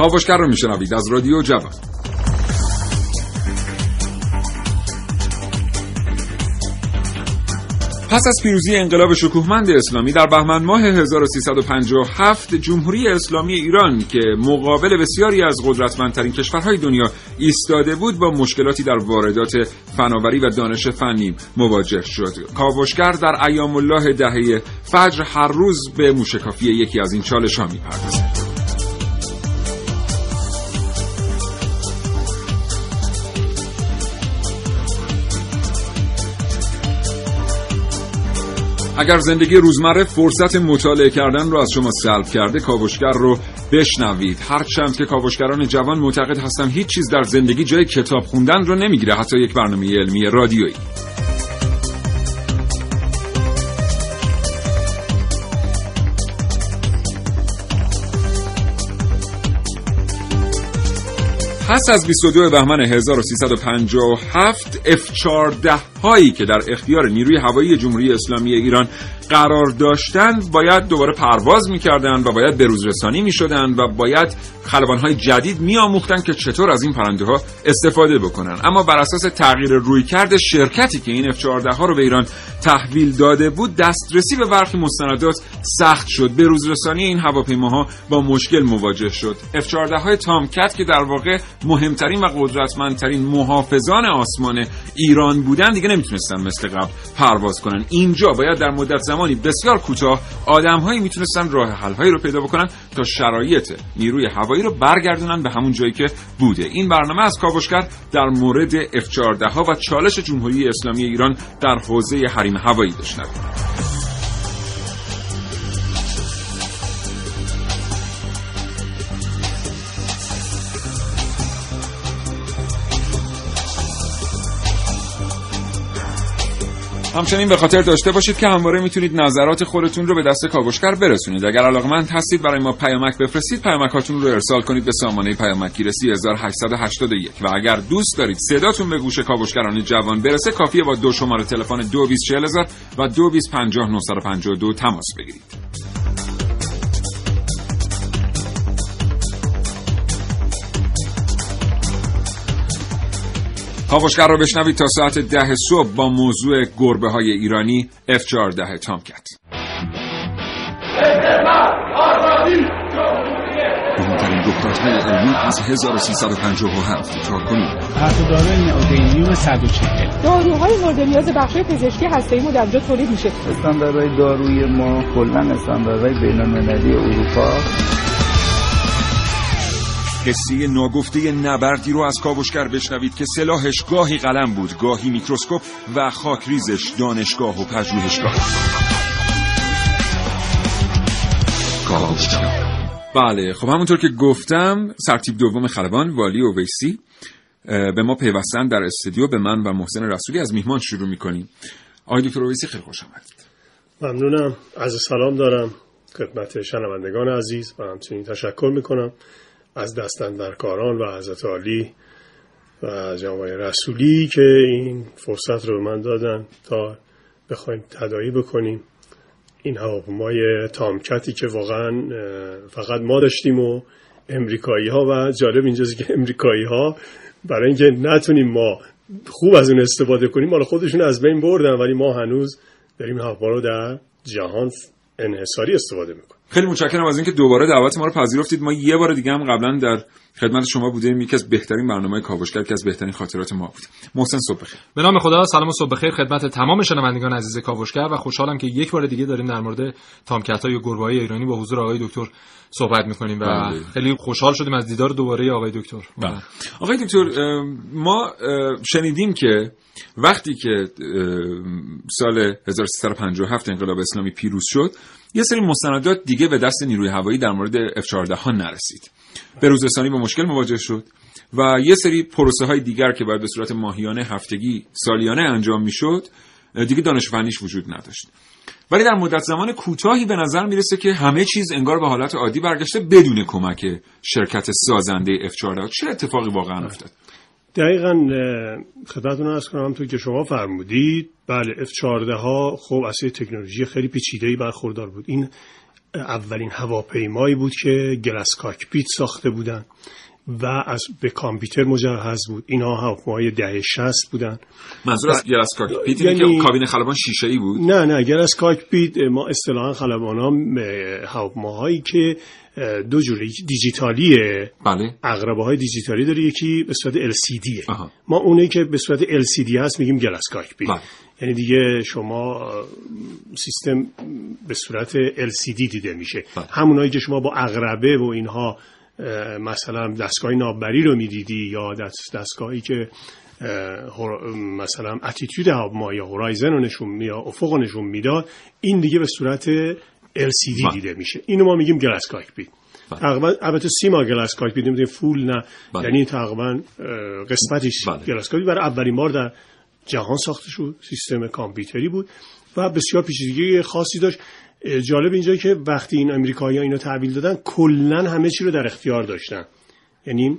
کاوشگر رو میشنوید از رادیو جوان. پس از پیروزی انقلاب شکوهمند اسلامی در بهمن ماه 1357 جمهوری اسلامی ایران که مقابل بسیاری از قدرتمندترین کشورهای دنیا ایستاده بود با مشکلاتی در واردات فناوری و دانش فنی مواجه شد. کاوشگر در ایام الله دهه فجر هر روز به موشکافی یکی از این چالش ها می‌پردازد. اگر زندگی روزمره فرصت مطالعه کردن رو از شما سلب کرده کاوشگر رو بشنوید. هرچند که کاوشگران جوان معتقد هستن هیچ چیز در زندگی جای کتاب خوندن رو نمی‌گیره حتی یک برنامه علمی رادیویی. پس از 22 بهمن 1357 F-14 هایی که در اختیار نیروی هوایی جمهوری اسلامی ایران قرار داشتند باید دوباره پرواز می‌کردند و باید بروز رسانی می‌شدند و باید های جدید میآموختند که چطور از این پرنده ها استفاده بکنن. اما بر اساس تغییر رویکرد شرکتی که این F-14 ها رو به ایران تحویل داده بود دسترسی به برخی مستندات سخت شد. به روزرسانی این هواپیماها با مشکل مواجه شد. F-14 های تامکت که در واقع مهمترین و قدرتمندترین محافظان آسمان ایران بودن دیگه نمی‌تونستن مثل قبل پرواز کنن. اینجا باید در مدت زمانی بسیار کوتاه آدمهایی می‌تونستن راه حلهایی رو پیدا بکنن تا شرایط نیروی هوایی رو برگردونن به همون جایی که بوده. این برنامه از کاوشگر در مورد F14 ها و چالش جمهوری اسلامی ایران در حوزه حریم هوایی بشنوید همچنین به خاطر داشته باشید که همواره می‌تونید نظرات خودتون رو به دست کاوشگر برسونید. اگر علاقمند هستید برای ما پیامک بفرستید پیامکاتون رو ارسال کنید به سامانه پیامک 3881 و اگر دوست دارید صداتون به گوش کاوشگران جوان برسه کافیه با دو شماره تلفن 224000 و 2250 تماس بگیرید. کاوشگر را بشنوید تا ساعت ده صبح با موضوع گربه های ایرانی F-14 تامکت. مهمترین های علمی از 1357 تا کنون داروی نئودینیوم 140 داروهای مورد نیاز بخش پزشکی هسته‌ای ما در اینجا تولید میشه. استانداردهای داروی ما کلا استانداردهای بین‌المللی اروپا. قصه ناگفته نبردی رو از کاوشگر بشنوید که سلاحش گاهی قلم بود گاهی میکروسکوپ و خاکریزش دانشگاه و پژوهشگاه. بله خب همونطور که گفتم سرتیب دوم خلبان والی اویسی به ما پیوستن در استودیو به من و محسن رسولی از میهمان شروع می‌کنیم. آقای دکتر اویسی خیلی خوش آمدید. ممنونم. از سلام دارم خدمت شنوندگان عزیز و همچنین تشکر می‌کنم از دستندرکاران و حضرت عالی و از رسولی که این فرصت رو به من دادن تا بخوایم تدایی بکنیم. این هواپیمای تامکتی که واقعا فقط ما داشتیم و امریکایی ها و جالب اینجاست که امریکایی ها برای اینکه نتونیم ما خوب از اون استفاده کنیم حالا خودشون از بین بردن ولی ما هنوز داریم هواپیما رو در جهان انحصاری استفاده می‌کنیم. خیلی متشکرم از اینکه دوباره دعوت ما رو پذیرفتید. ما یه بار دیگه هم قبلا در خدمت شما بودیم. یکی از بهترین برنامه کاوشگر که از بهترین خاطرات ما بود. محسن صبح بخیر. به نام خدا سلام و صبح بخیر. خدمت تمام شنوندگان عزیز کاوشگر و خوشحالم که یک بار دیگه داریم در مورد تامکت های گربه ایرانی با حضور آقای دکتر صحبت می‌کنیم و بله. خیلی خوشحال شدیم از دیدار دوباره آقای دکتر. بله. آقای دکتر ما شنیدیم که وقتی که سال 1357 انقلاب اسلامی پیروز شد یه سری مستندات دیگه به دست نیروی هوایی در مورد F14 ها نرسید. بروزرسانی با مشکل مواجه شد و یه سری پروسه های دیگر که باید به صورت ماهیانه هفتگی سالیانه انجام می‌شد دیگه دانش فنیش وجود نداشت. ولی در مدت زمان کوتاهی به نظر می‌رسه که همه چیز انگار به حالت عادی برگشته بدون کمک شرکت سازنده F14 چه اتفاقی واقعا افتاد؟ دقیقا خدمتتون عرض کنم همونطور که شما فرمودید بله F14 ها خب از تکنولوژی خیلی پیچیده‌ای برخوردار بود. این اولین هواپیمایی بود که glass cockpit ساخته بودن و از به کامپیوتر مجهز بود. اینها هواپیمای دهه 60 بودن. منظور از glass cockpit یعنی- که کابین خلبان شیشه ای بود؟ نه نه glass cockpit ما اصطلاحا خلبان ها هواپیماهایی که دو جوره یکی دیجیتالیه. بله. اقربه های دیجیتالی داره یکی به صورت آها. ما اونایی که به صورت LCD هست میگیم گلاس کاکپیت بله. یعنی دیگه شما سیستم به صورت LCD دیده میشه بله. همونایی که شما با اقربه و اینها مثلا دستگاه ناببری رو می‌دیدی یا دست دستگاهی که مثلا اتیتود ما یا هورایزن رو نشون یا افق رو نشون می‌داد این دیگه به صورت LCD بله. دیده میشه اینو ما میگیم glass cockpit. تقریبا البته semi glass cockpit نمی‌دونیم full نه بله. یعنی تقریبا قسمتش بله. glass cockpit برای اولین بار در جهان ساخته شد سیستم کامپیوتری بود و بسیار پیچیدگی خاصی داشت. جالب اینجا که وقتی این امریکایی‌ها اینو تحویل دادن کلا همه چی رو در اختیار داشتن. یعنی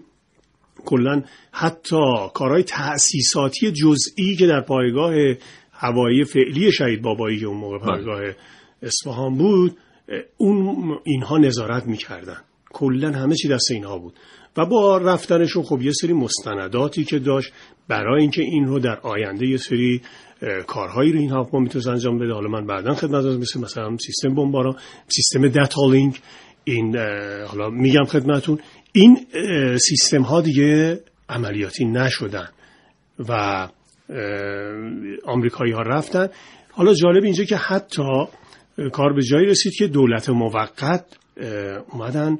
کلا حتی کارهای تأسیساتی جزئی که در پایگاه هوایی فعلی شهید بابایی که اون موقع بله. پایگاه اصفهان بود اون اینها نظارت می‌کردن. کلا همه چی دست اینها بود. و با رفتنشون خب یه سری مستنداتی که داشت برای اینکه این رو در آینده یه سری کارهایی رو این هواپیما می‌تونست انجام بده. حالا من بعدا خدمت مثل مثلا سیستم بمباران سیستم دتالینگ این حالا میگم خدمتون این سیستم ها دیگه عملیاتی نشدن و آمریکایی ها رفتن. حالا جالب اینجا که حتی کار به جایی رسید که دولت موقت اومدن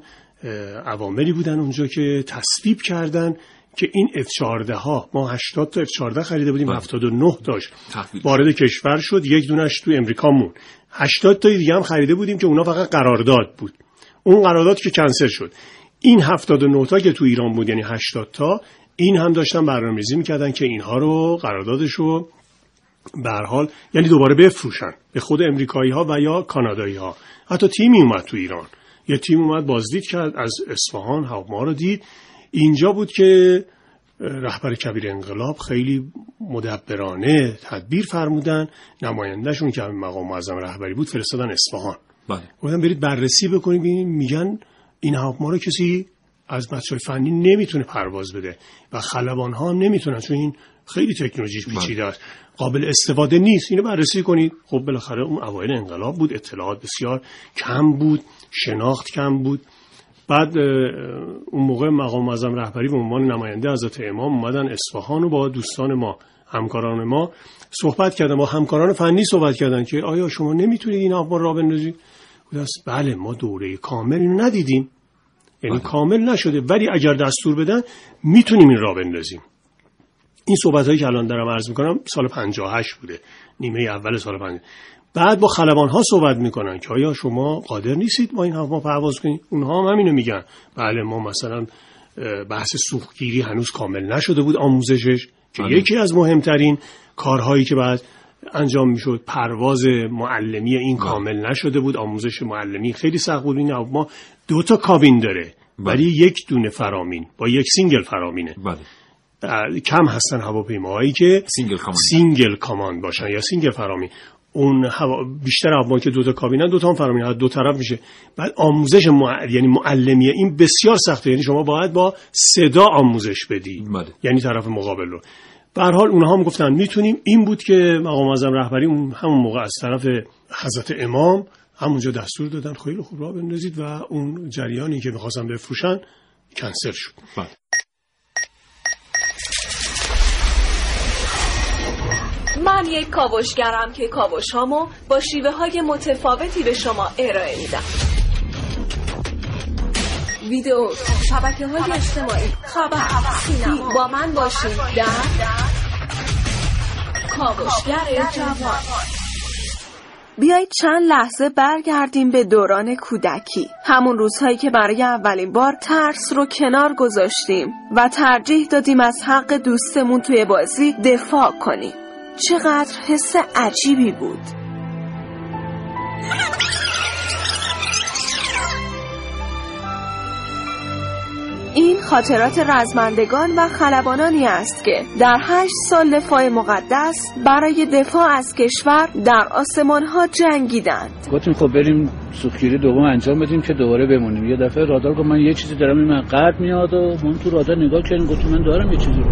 عواملی بودن اونجا که تصویب کردن. که این F14 ها ما 80 تا F14 خریده بودیم 79 تاش. تحویل. وارد کشور شد یک دونش تو امریکا مون 80 تا دیگه هم خریده بودیم که اونا فقط قرارداد بود. اون قرارداد که کنسل شد. این 79 تا که تو ایران بود یعنی 80 تا این هم داشتن برنامه‌ریزی می‌کردن که اینها رو قراردادش رو به حال یعنی دوباره بفروشن. به خود امریکایی ها و یا کانادایی ها حتی تیمی اومد تو ایران. یه تیم اومد بازدید کرد از اصفهان هواپیما رو دید. اینجا بود که رهبر کبیر انقلاب خیلی مدبرانه تدبیر فرمودن. نمایندهشون که همین مقام معظم رهبری بود فرستادن اصفهان. بله. گفتن برید بررسی بکنید ببینید میگن این هواپیما رو کسی از بچه فنی نمی‌تونه پرواز بده و خلبان ها هم نمی‌تونن چون این خیلی تکنولوژی پیچیده است. قابل استفاده نیست. اینو بررسی کنید. خب بالاخره اون اوایل انقلاب بود اطلاعات بسیار کم بود شناخت کم بود. بعد اون موقع مقام معظم رهبری به عنوان نماینده حضرت امام اومدن اصفهان و با دوستان ما همکاران ما صحبت کردن با همکاران فنی صحبت کردن که آیا شما نمی‌تونید این هواپیما را بندازید؟ گفتن بله ما دوره کامل ندیدیم. یعنی کامل نشده ولی اگر دستور بدن می‌تونیم این را بندازیم. این صحبت هایی که الان دارم عرض می‌کنم سال 58 بوده نیمه اول سال 50 بعد با خلبان ها صحبت می‌کنن که آیا شما قادر نیستید ما این هواپیما پرواز کنید؟ اونها هم همینو میگن. بله ما مثلا بحث سوختگیری هنوز کامل نشده بود آموزشش که بله. یکی از مهمترین کارهایی که بعد انجام می‌شد پرواز معلمی این کامل نشده بود آموزش معلمی خیلی سخت بود این هواپیما دو تا کابین داره. ولی یک دونه فرامین با یک single فرامینه. بله. کم هستن هواپیماهایی که single command. single command باشن یا single فرامین. اون هوا بیشتر هواپیما که دو تا کابینن دو تا هم فرامین دو طرف میشه. بعد آموزش مع... یعنی معلمیه این بسیار سخته. یعنی شما باید با صدا آموزش بدی. بله. یعنی طرف مقابل رو. به حال اونها هم گفتن می‌تونیم این بود که مقام اعظم رهبری اون همون موقع از طرف حضرت امام همونجا دستور دادن خیلی خوب راه بندازید و اون جریانی که می‌خواستن بفروشن کنسل شد. بله. من یک کاوشگرم که کاوش هامو با شیوه های متفاوتی به شما ارائه میدم. ویدیو شبکه های اجتماعی خبر سینما. با من باشین. در کاوشگر جوان. بیایید چند لحظه برگردیم به دوران کودکی. همون روزهایی که برای اولین بار ترس رو کنار گذاشتیم و ترجیح دادیم از حق دوستمون توی بازی دفاع کنیم. چقدر حس عجیبی بود. این خاطرات رزمندگان و خلبانانی است که در هشت سال دفاع مقدس برای دفاع از کشور در آسمان ها جنگیدند. گفتیم خب بریم سوختگیری دوم انجام بدیم که دوباره بمونیم. یه دفعه رادار گفت من یه چیزی دارم این من قد میاد و من تو رادار نگاه کردیم گفتیم من دارم یه چیزی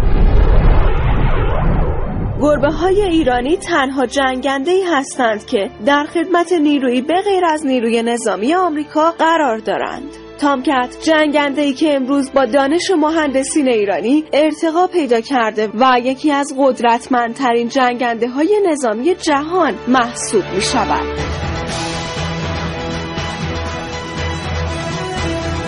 گربه های ایرانی تنها جنگنده ای هستند که در خدمت نیروی به غیر از نیروی نظامی آمریکا قرار دارند. تامکت جنگنده ای که امروز با دانش مهندسین ایرانی ارتقا پیدا کرده و یکی از قدرتمندترین جنگنده های نظامی جهان محسوب می شود.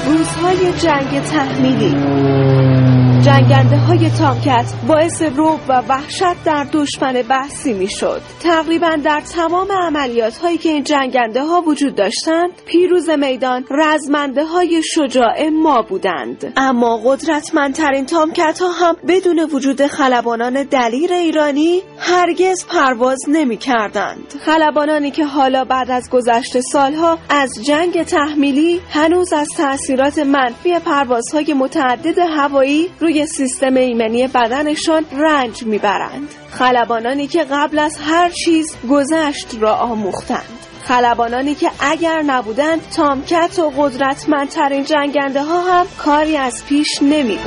روزهای جنگ تحمیلی جنگنده های تامکت باعث روب و وحشت در دشمن بحثی می شد. تقریبا در تمام عملیات هایی که این جنگنده ها وجود داشتند پیروز میدان رزمنده های شجاع ما بودند اما قدرتمندترین تامکت ها هم بدون وجود خلبانان دلیر ایرانی هرگز پرواز نمی کردند. خلبانانی که حالا بعد از گذشت سالها از جنگ تحمیلی هنوز از تاثیرات منفی پروازهای متعدد هوایی روی سیستم ایمنی بدنشان رنج می‌برند خلبانانی که قبل از هر چیز گذشت را آموختند خلبانانی که اگر نبودند تامکت و قدرتمندترین جنگنده ها هم کاری از پیش نمی.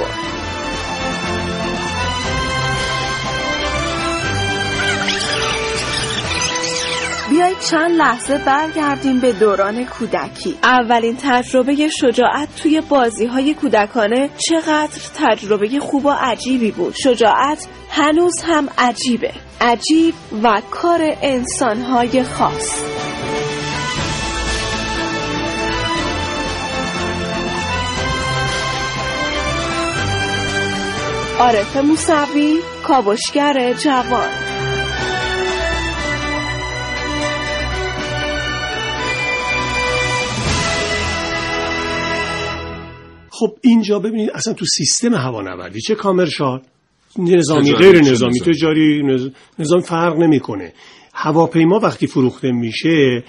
بیایید چند لحظه برگردیم به دوران کودکی. اولین تجربه شجاعت توی بازی های کودکانه چقدر تجربه خوب و عجیبی بود. شجاعت هنوز هم عجیبه. عجیب و کار انسانهای خاص. عارف موسوی کاوشگر جوان. خب اینجا ببینید اصلا تو سیستم هوانوردی چه کامرشال نظامی غیر نظامی تجاری نظام فرق نمی‌کنه هواپیما وقتی فروخته میشه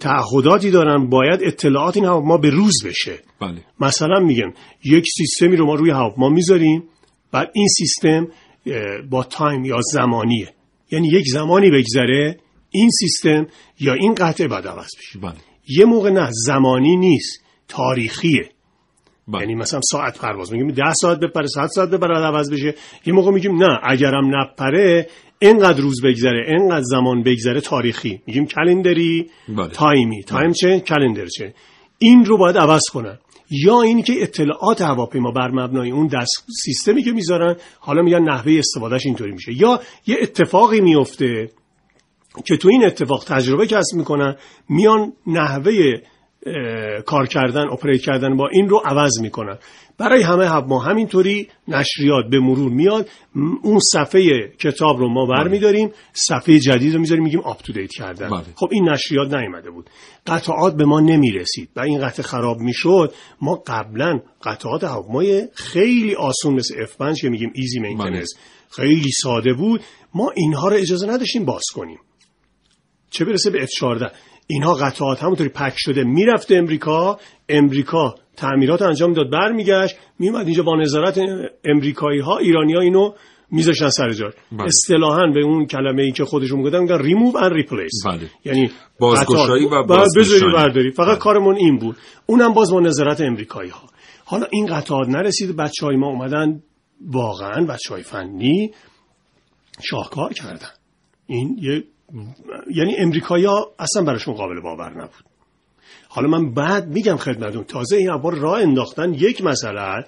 تعهداتی دارن باید اطلاعات این هواپیما به روز بشه بله. مثلا میگم یک سیستمی رو ما روی هواپیما می‌ذاریم بعد این سیستم با تایم یا زمانیه یعنی یک زمانی بگذره این سیستم یا این قطعه بعد عوض بشه بله. یه موقع نه زمانی نیست تاریخیه. یعنی مثلا ساعت پرواز. میگیم 10 ساعت بپره 100 ساعت بپره عوض بشه. یه موقع میگیم نه اگرم نپره اینقدر روز بگذره اینقدر زمان بگذره تاریخی. میگیم calendar ی بله. time ی. time چه؟ calendar چه؟ این رو باید عوض کنن. یا اینی که اطلاعات هواپیما بر مبنای اون دست سیستمی که می‌ذارن حالا میگن نحوه استفادهش اینطوری میشه. یا یه اتفاقی میفته که تو این اتفاق تجربه کسب می‌کنن میان نحوه کار کردن operate کردن با این رو عوض می‌کنن. برای همه ما همینطوری نشریات به مرور میاد. اون صفحه کتاب رو ما برمیداریم صفحه جدید رو می‌ذاریم میگیم up to date کردن. بله. خب این نشریات نیومده بود. قطعات به ما نمی‌رسید و این قطع خراب می‌شد. ما قبلا قطعات هواپیمای خیلی آسون مثل F5 که میگیم easy maintenance خیلی ساده بود. ما اینها رو اجازه نداشتیم باز کنیم. چه برسه به F14 اینها قطعات همونطوری پک شده می‌رفته امریکا امریکا تعمیرات انجام داد برمیگشت میومد اینجا با نظارت امریکایی ها ایرانی ها اینو میذاشتن سر جاش بله. اصطلاحا به اون کلمه ای که خودشون می‌گفتن میگن ریموو اند ریپلیس بله. یعنی بازگشایی و. بذاری برداری فقط بله. کارمون این بود اونم باز با نظارت امریکایی ها حالا این قطعات نرسید بچه های ما اومدن واقعا بچه های فنی شاهکار کردن این یه یعنی امریکایی ها اصلا براشون قابل باور نبود. حالا من بعد میگم خدمتون تازه این بار راه انداختن یک مسئله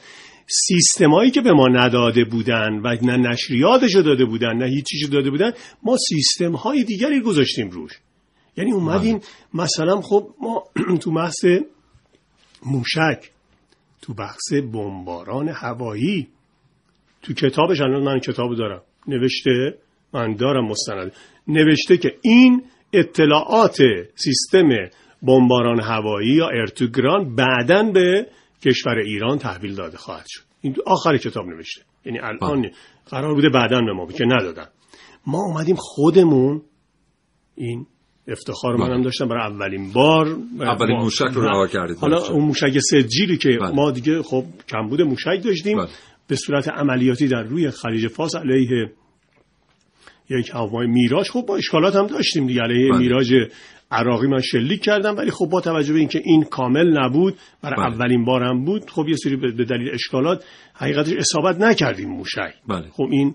سیستمایی که به ما نداده بودن و نه نشریاتشو داده بودن نه هیچیشو داده بودن ما سیستم های دیگری گذاشتیم روش. یعنی اومدیم مثلا خب ما تو بحث موشک تو بحث بمباران هوایی تو کتابش الان من کتاب دارم. نوشته من دارم مستند. نوشته که این اطلاعات سیستم بمباران هوایی یا ارتوگران بعدا به کشور ایران تحویل داده خواهد شد. این آخر کتاب نوشته. یعنی الان قرار بوده بعدا به ما که ندادن. ما اومدیم خودمون این افتخار منم داشتم. برای اولین بار. اولین موشک رو رها کردید حالا اون موشک سجیلی که بله. ما دیگه خب کمبود موشک داشتیم. بله. به صورت عملیاتی در روی خلیج فارس علیه یک هواپیمای میراج خب با اشکالات هم داشتیم دیگه علیه بله. میراج عراقی من شلیک کردم ولی خب با توجه به اینکه این کامل نبود برای بله. اولین بارم بود خب یه سری به دلیل اشکالات حقیقتش اصابت نکردیم موشک بله. خب این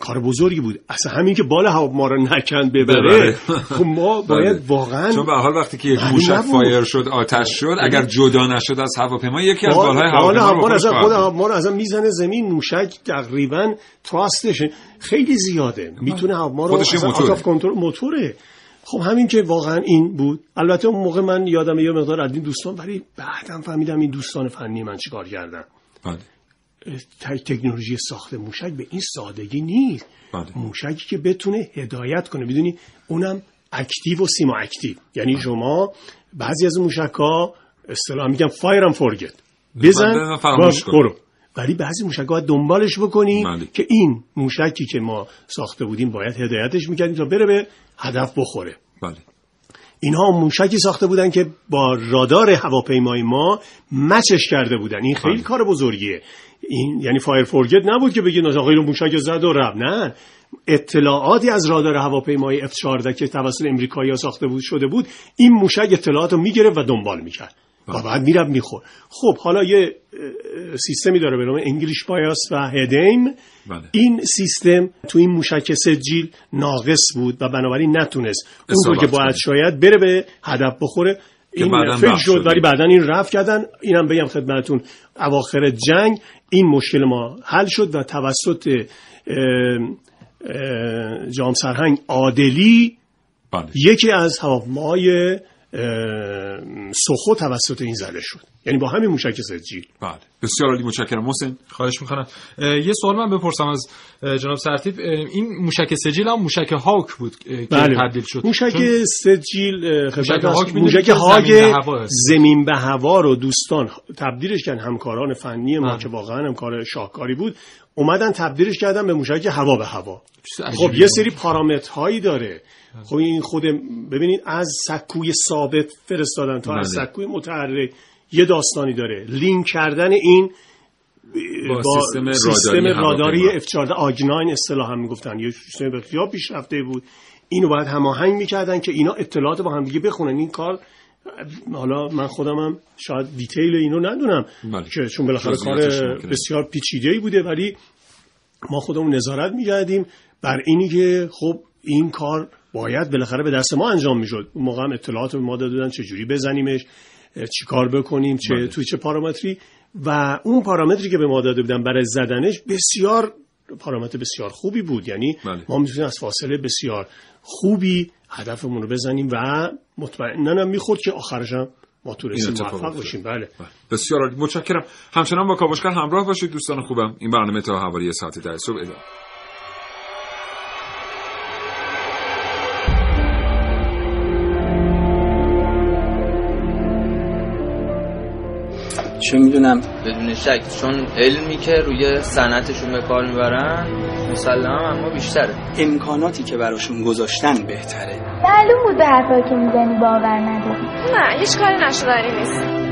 کار بزرگی بود اصلا همین که بال هواپیما رو نکند ببره. خب ما باید بله. واقعا چون به حال وقتی که موشک. فایر شد آتش شد اگر جدا نشد از هواپیما یکی از بال بالهای بال هواپیما رو خود. هواپیما رو اصلا می‌زنه زمین موشک تقریبا تراستش خیلی زیاده می‌تونه هواپیما رو of control موتوره خب همین که واقعا این بود البته اون موقع من یادم یه مقدار از این دوستان ولی بعدم فهمیدم این دوستان فنی من چیکار کردن بله. تکنولوژی ساخت موشک به این سادگی نیست. بله. موشکی که بتونه هدایت کنه. می‌دونی؟ اونم active و semi active. یعنی شما بعضی از موشک ها اصطلاح میگم fire and forget بزن فراموش. برو. ولی بعضی موشک ها دنبالش بکنی بله. که این موشکی که ما ساخته بودیم باید هدایتش می‌کردیم تا بره به هدف بخوره. بله. اینها موشکی ساخته بودن که با رادار هواپیمای ما مچش کرده بودن. این خیلی بله. کار بزرگیه. این یعنی فایر فورگت نبود که بگید آقا اینو موشک زد و رفت نه. اطلاعاتی از رادار هواپیمای F14 که توسط امریکایی‌ها ساخته بود شده بود این موشک اطلاعات رو می‌گرفت و دنبال می‌کرد. و بعد می‌رفت میخور خب حالا یه سیستمی داره به نام انگلیش بایاس و هدیم بله. این سیستم تو این موشک سجیل ناقص بود و بنابراین نتونست اونطور اصابت که باید. شاید بره به هدف بخوره. این بخش شد. ولی بعدا این رفت کردن اینم بگم خدمتتون اواخر جنگ این مشکل ما حل شد و توسط جام سرهنگ عادلی بله یکی از هواپیماهای اه، سخو توسط این زده شد. یعنی با همین موشک سجیل بله. بسیار عالی متشکرم. محسن. خواهش می‌کنم. یه سوال من بپرسم از جناب سرتیپ. اه، این موشک سجیل هم موشک هاک بود که بله. تبدیل شد. موشک چون- سجیل موشک. هاک موشک هاگ زمین به هوا است. زمین به هوا رو دوستان تبدیلش کردن. همکاران فنی ما بله. که واقعا هم کار شاهکاری بود. اومدن تبدیلش کردن به موشک هوا به هوا خب یه. سری پارامترهایی داره خب این خود ببینید از سکوی ثابت فرستادن تا از بله. سکوی متحرک یه داستانی داره لینک کردن این با سیستم سیستم راداری راداری هواپیما. F14 آگناین اصطلاح هم می‌گفتن یه سیستم بسیار پیشرفته بود اینو باید هماهنگ می‌کردن که اینا اطلاعات با هم دیگه بخونن این کار حالا من خودم هم شاید دیتیل اینو ندونم بله. که چون بالاخره کار. بسیار پیچیده ای بوده ولی ما خودمون نظارت می‌کردیم بر اینی که خب این کار باید بالاخره به دست ما انجام می‌شد اون موقع هم اطلاعات به ما داده بودن چه جوری بزنیمش چی کار بکنیم چه بله. توی چه پارامتری و اون پارامتری که به ما داده بودن برای زدنش بسیار پارامتر بسیار خوبی بود یعنی بله. ما می‌تونیم از فاصله بسیار خوبی هدفمون رو بزنیم و مطمئنا هم می‌خورد که آخرش هم ما تو این رسیم اتفاق موفق. باشیم. بله. بله. بسیار عالی. متشکرم. همچنان با کاوشگر همراه باشید دوستان خوبم. این برنامه تا حوالی ساعت ده صبح ادامه چه می‌دونم بدون شک چون علمی که روی صنعتشون به کار می‌برن مسلما اما بیشتره. امکاناتی که براشون گذاشتن بهتره. معلوم بود به حرفایی که می‌زنی باور نداری. نه هیچ کاری نشدنی نیست.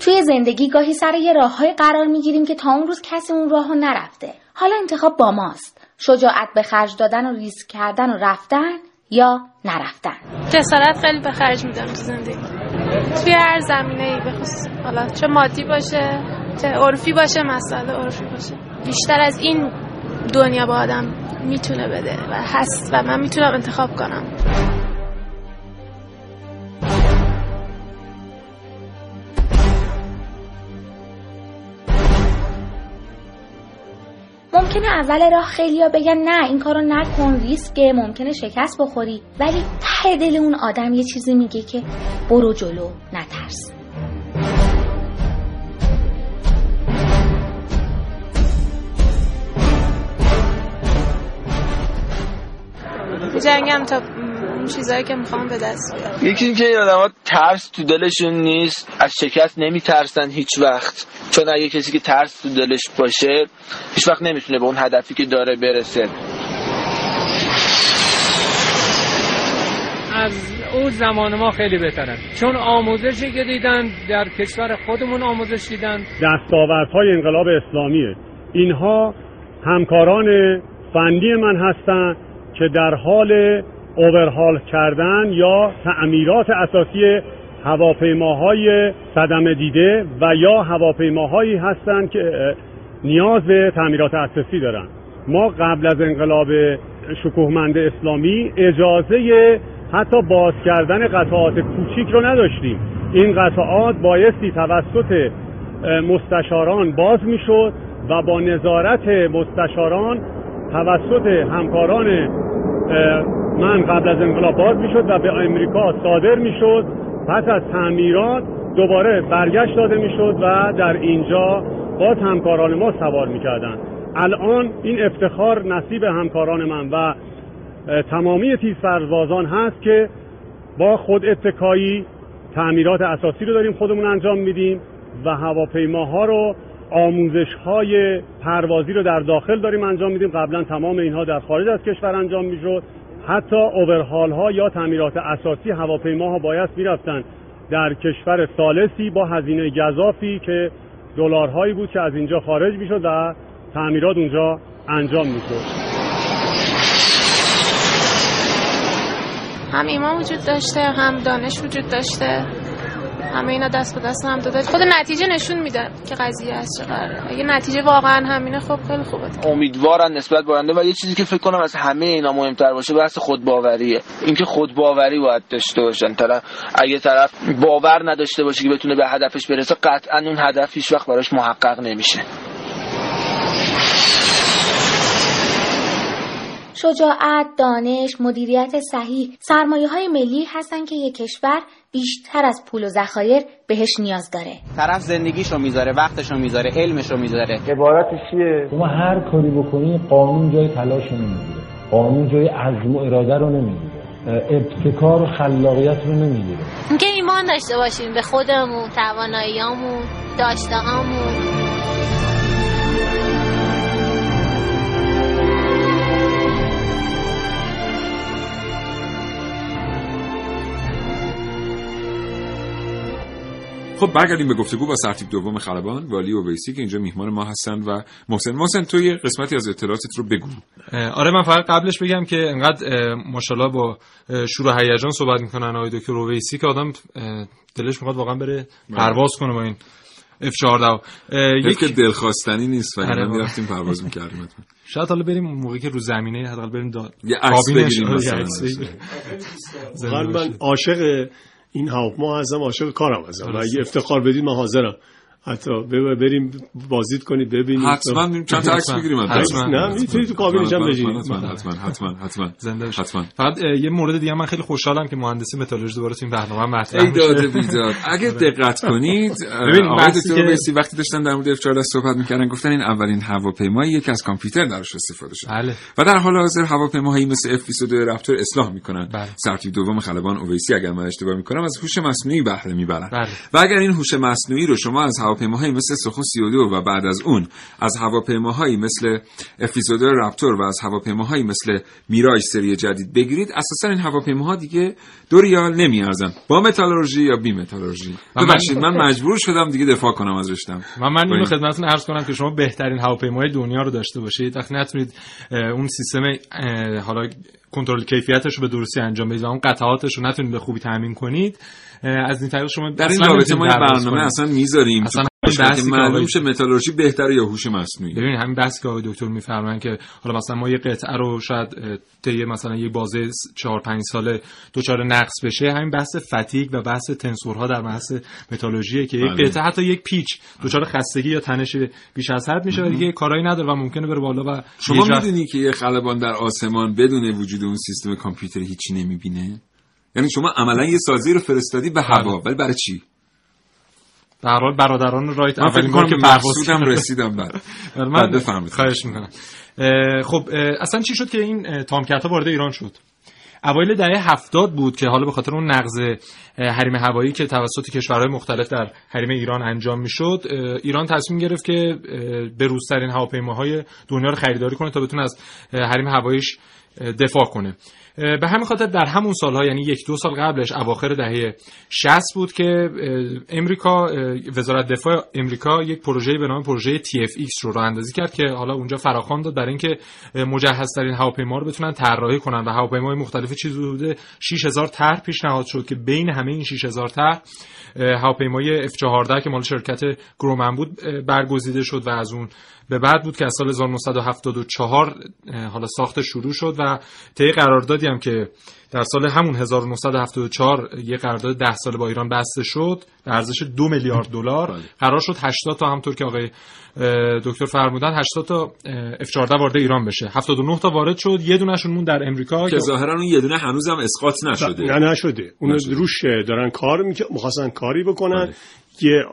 توی زندگی گاهی سر یه راههای قرار می‌گیریم که تا اون روز کسی اون راهو نرفته. حالا انتخاب با ماست. شجاعت به خرج دادن و ریسک کردن و رفتن یا نرفتن؟ جسارت خیلی به خرج میدم تو زندگی. توی هر زمینه ای بخصوص حالا چه مادی باشه چه عرفی باشه مسئله عرفی باشه. بیشتر از این دنیا با آدم می‌تونه بده و هست و من می‌تونم انتخاب کنم. ممکنه اول راه خیلیا بگن نه این کارو نکن ریسکه ممکنه شکست بخوری. ولی ته دل اون آدم یه چیزی میگه که برو جلو نترس. جنگم تا اون چیزایی که می‌خوام به دست بیارم. یکی اینکه این آدم ترس تو دلشون نیست از شکست نمیترسن هیچ وقت. چون اگه کسی که ترس تو دلش باشه هیچ وقت نمی‌تونه به اون هدفی که داره برسه. از اون زمان ما خیلی بهترن چون آموزشی که دیدن در کشور خودمون آموزش دیدن. دستاوردهای انقلاب اسلامیه. اینها همکاران فنی من هستند که در حال اوورهال کردن یا تعمیرات اساسی هواپیماهای صدمه دیده و یا هواپیماهایی هستند که نیاز به تعمیرات اساسی دارن. ما قبل از انقلاب شکوهمند اسلامی اجازه حتی باز کردن قطعات کوچیک رو نداشتیم. این قطعات بایستی توسط مستشاران باز می‌شد و با نظارت مستشاران توسط همکاران من قبل از انقلاب باز می‌شد و به امریکا صادر می‌شد. پس از تعمیرات دوباره برگشت داده می‌شد و در اینجا باز همکاران ما سوار می‌کردن الان این افتخار نصیب همکاران من و تمامی تیز سربازان هست که با خود اتکایی تعمیرات اساسی رو داریم خودمون انجام میدیم و هواپیماها رو آموزش های پروازی رو در داخل داریم انجام میدیم. قبلا تمام اینها در خارج از کشور انجام می‌شد. حتی اوورهال ها یا تعمیرات اساسی هواپیماها باید می‌رفتن. در کشور سالسی با هزینه گذافی که دلارهایی بود که از اینجا خارج می‌شد و تعمیرات اونجا انجام می‌شد. هم ایمان وجود داشته هم دانش وجود داشته. همه اینا دست به دست هم داده. خود نتیجه نشون میده که قضیه از چه قراره. اگه نتیجه واقعا همینه خب خیلی خوبه امیدوارن نسبت به آینده و یه چیزی که فکر کنم از همه اینا مهمتر باشه بحث خودباوریه. اینکه خودباوری باید داشته باشن. طرف اگه طرف باور نداشته باشه که بتونه به هدفش برسه قطعا اون هدف هیچ وقت براش محقق نمیشه. شجاعت، دانش، مدیریت صحیح. سرمایه های ملی هستن که یک کشور بیشتر از پول و ذخایر بهش نیاز داره. طرف زندگیشو می‌ذاره وقتشو می‌ذاره علمشو می‌ذاره. عبارتش چیه؟ شما هر کاری بکنی قانون جای تلاش نمی‌گیره. قانون جای عزم و اراده رو نمی‌گیره. ابتکار و خلاقیت رو نمی‌گیره. اینکه ایمان داشته باشیم به خودمون تواناییامون داشتهامون خب برگردیم به گفتگو با سرتیب دوم خلبان والی اویسی که اینجا میهمان ما هستند و محسن. محسن تو یه قسمتی از اطلاعاتت رو بگو. آره من فقط قبلش بگم که انقدر ماشاءالله با شور و هیجان صحبت می‌کنن آقای دکتر اویسی که آدم دلش می‌خواد واقعا بره پرواز کنه با این F14 یک که دلخواستنی نیست و آره می‌رفتیم پرواز می‌کردیم شاید حالا بریم موقعی که رو زمینه حداقل بریم دا... یه عکس بگیریم مثلا. من عاشق این هواپیما هستم عاشق کارم هستم. و اگه افتخار بدید من حاضرم. حتی بریم بازدید کنید ببینید. حتما بریم چند تا عکس بگیریم حتما. نه می‌تونید تو کابینش هم بشینید حتما حتما حتما حتما زنده حتما. فقط یه مورد دیگه من خیلی خوشحالم که مهندسی متالورژی دوباره تو این برنامه مطرح ای داده بیداد. اگه دقت کنید ببین بیسی وقتی داشتن در مورد F14 صحبت می‌کردن گفتن این اولین هواپیمایی که از کامپیوتر درش استفاده شده. بله. و در حال حاضر هواپیماهایی مثل F22 رپتور اصلاح می‌کنن. بله. سرتیب دوم خلبان اویسی اگر من اشتباه می‌کنم از هوش مصنوعی بهره می‌برن. بله. و اگر این هوش مصنوعی رو شما از هواپیماهایی مثل سخن 32 و بعد از اون از هواپیماهایی مثل اف22 رپتور و از هواپیماهایی مثل میراژ سری جدید بگیرید. اساسا این هواپیماها دیگه دو ریال نمیارزن. با متالورژی یا بی متالورژی؟ ببخشید من مجبور شدم دیگه دفاع کنم از رشتم. من من اینو خدمتتون عرض کنم که شما بهترین هواپیمای دنیا رو داشته باشید. وقتی نتونید اون سیستم حالا کنترل کیفیتش رو به درستی انجام بدید و اون قطعاتش رو نتونید به خوبی تامین کنید از این طریق شما در این رابطه ما برنامه اصلا می‌ذاریم. اصلا بحثی معلوم آقای- شه متالورژی بهتره یا هوش مصنوعی. ببین همین بحث که آقای دکتر میفرماین که حالا مثلا ما یه قطعه رو شاید طی مثلا یه بازه 4 5 ساله دچار نقص بشه همین بحث فتیگ و بحث تنسورها در بحث متالورژیه که یک بله. قطعه حتی یک پیچ دچار خستگی یا تنش بیش از حد میشه و دیگه کارایی نداره و ممکنه بره بالا و شما می‌دونی که یه خلبان در آسمان بدون وجود اون سیستم کامپیوتری هیچی نمی‌بینه؟ یعنی شما عملا یه سازی رو فرستادی به هوا ولی برای چی به هر حال برادران رایت من فکر اولین بار کنم که به مقصودم. رسیدم بعد. من بفرمایید. خواهش می‌کنم خب اصلا چی شد که این تامکت ها وارد ایران شد اوایل دهه هفتاد بود که حالا به خاطر اون نقض حریم هوایی که توسط کشورهای مختلف در حریم ایران انجام می‌شد ایران تصمیم گرفت که اه، بروزترین هواپیماهای دنیا رو خریداری کنه تا بتونه از حریم هواییش دفاع کنه. به همین خاطر در همون سالها یعنی یک دو سال قبلش اواخر دهه 60 بود که امریکا وزارت دفاع امریکا یک پروژه به نام پروژه TFX رو راه اندازی کرد که حالا اونجا فراخوان داد برای اینکه مجهزترین هواپیما رو بتونن طراحی کنن. و هواپیماهای مختلف چیزی حدود 6000 طرح پیشنهاد شد که بین همه این 6000 طرح هواپیمای F14 که مال شرکت گرومن بود برگزیده شد و از اون به بعد بود که از سال 1974 اه، حالا ساخت شروع شد و طی قراردادی هم که در سال همون 1974 یه قرارداد 10 ساله با ایران بسته شد به ارزش دو میلیارد دلار قرار شد 80 تا همطور که آقای دکتر فرمودن 80 تا اه، F14 وارد ایران بشه. 79 تا وارد شد یه دونهشون مون در امریکا که ظاهرا اون یه دونه هنوزم اسقاط نشده. نه نشده. اون روش دارن کار می‌کنن می‌خواستن کاری بکنن. یه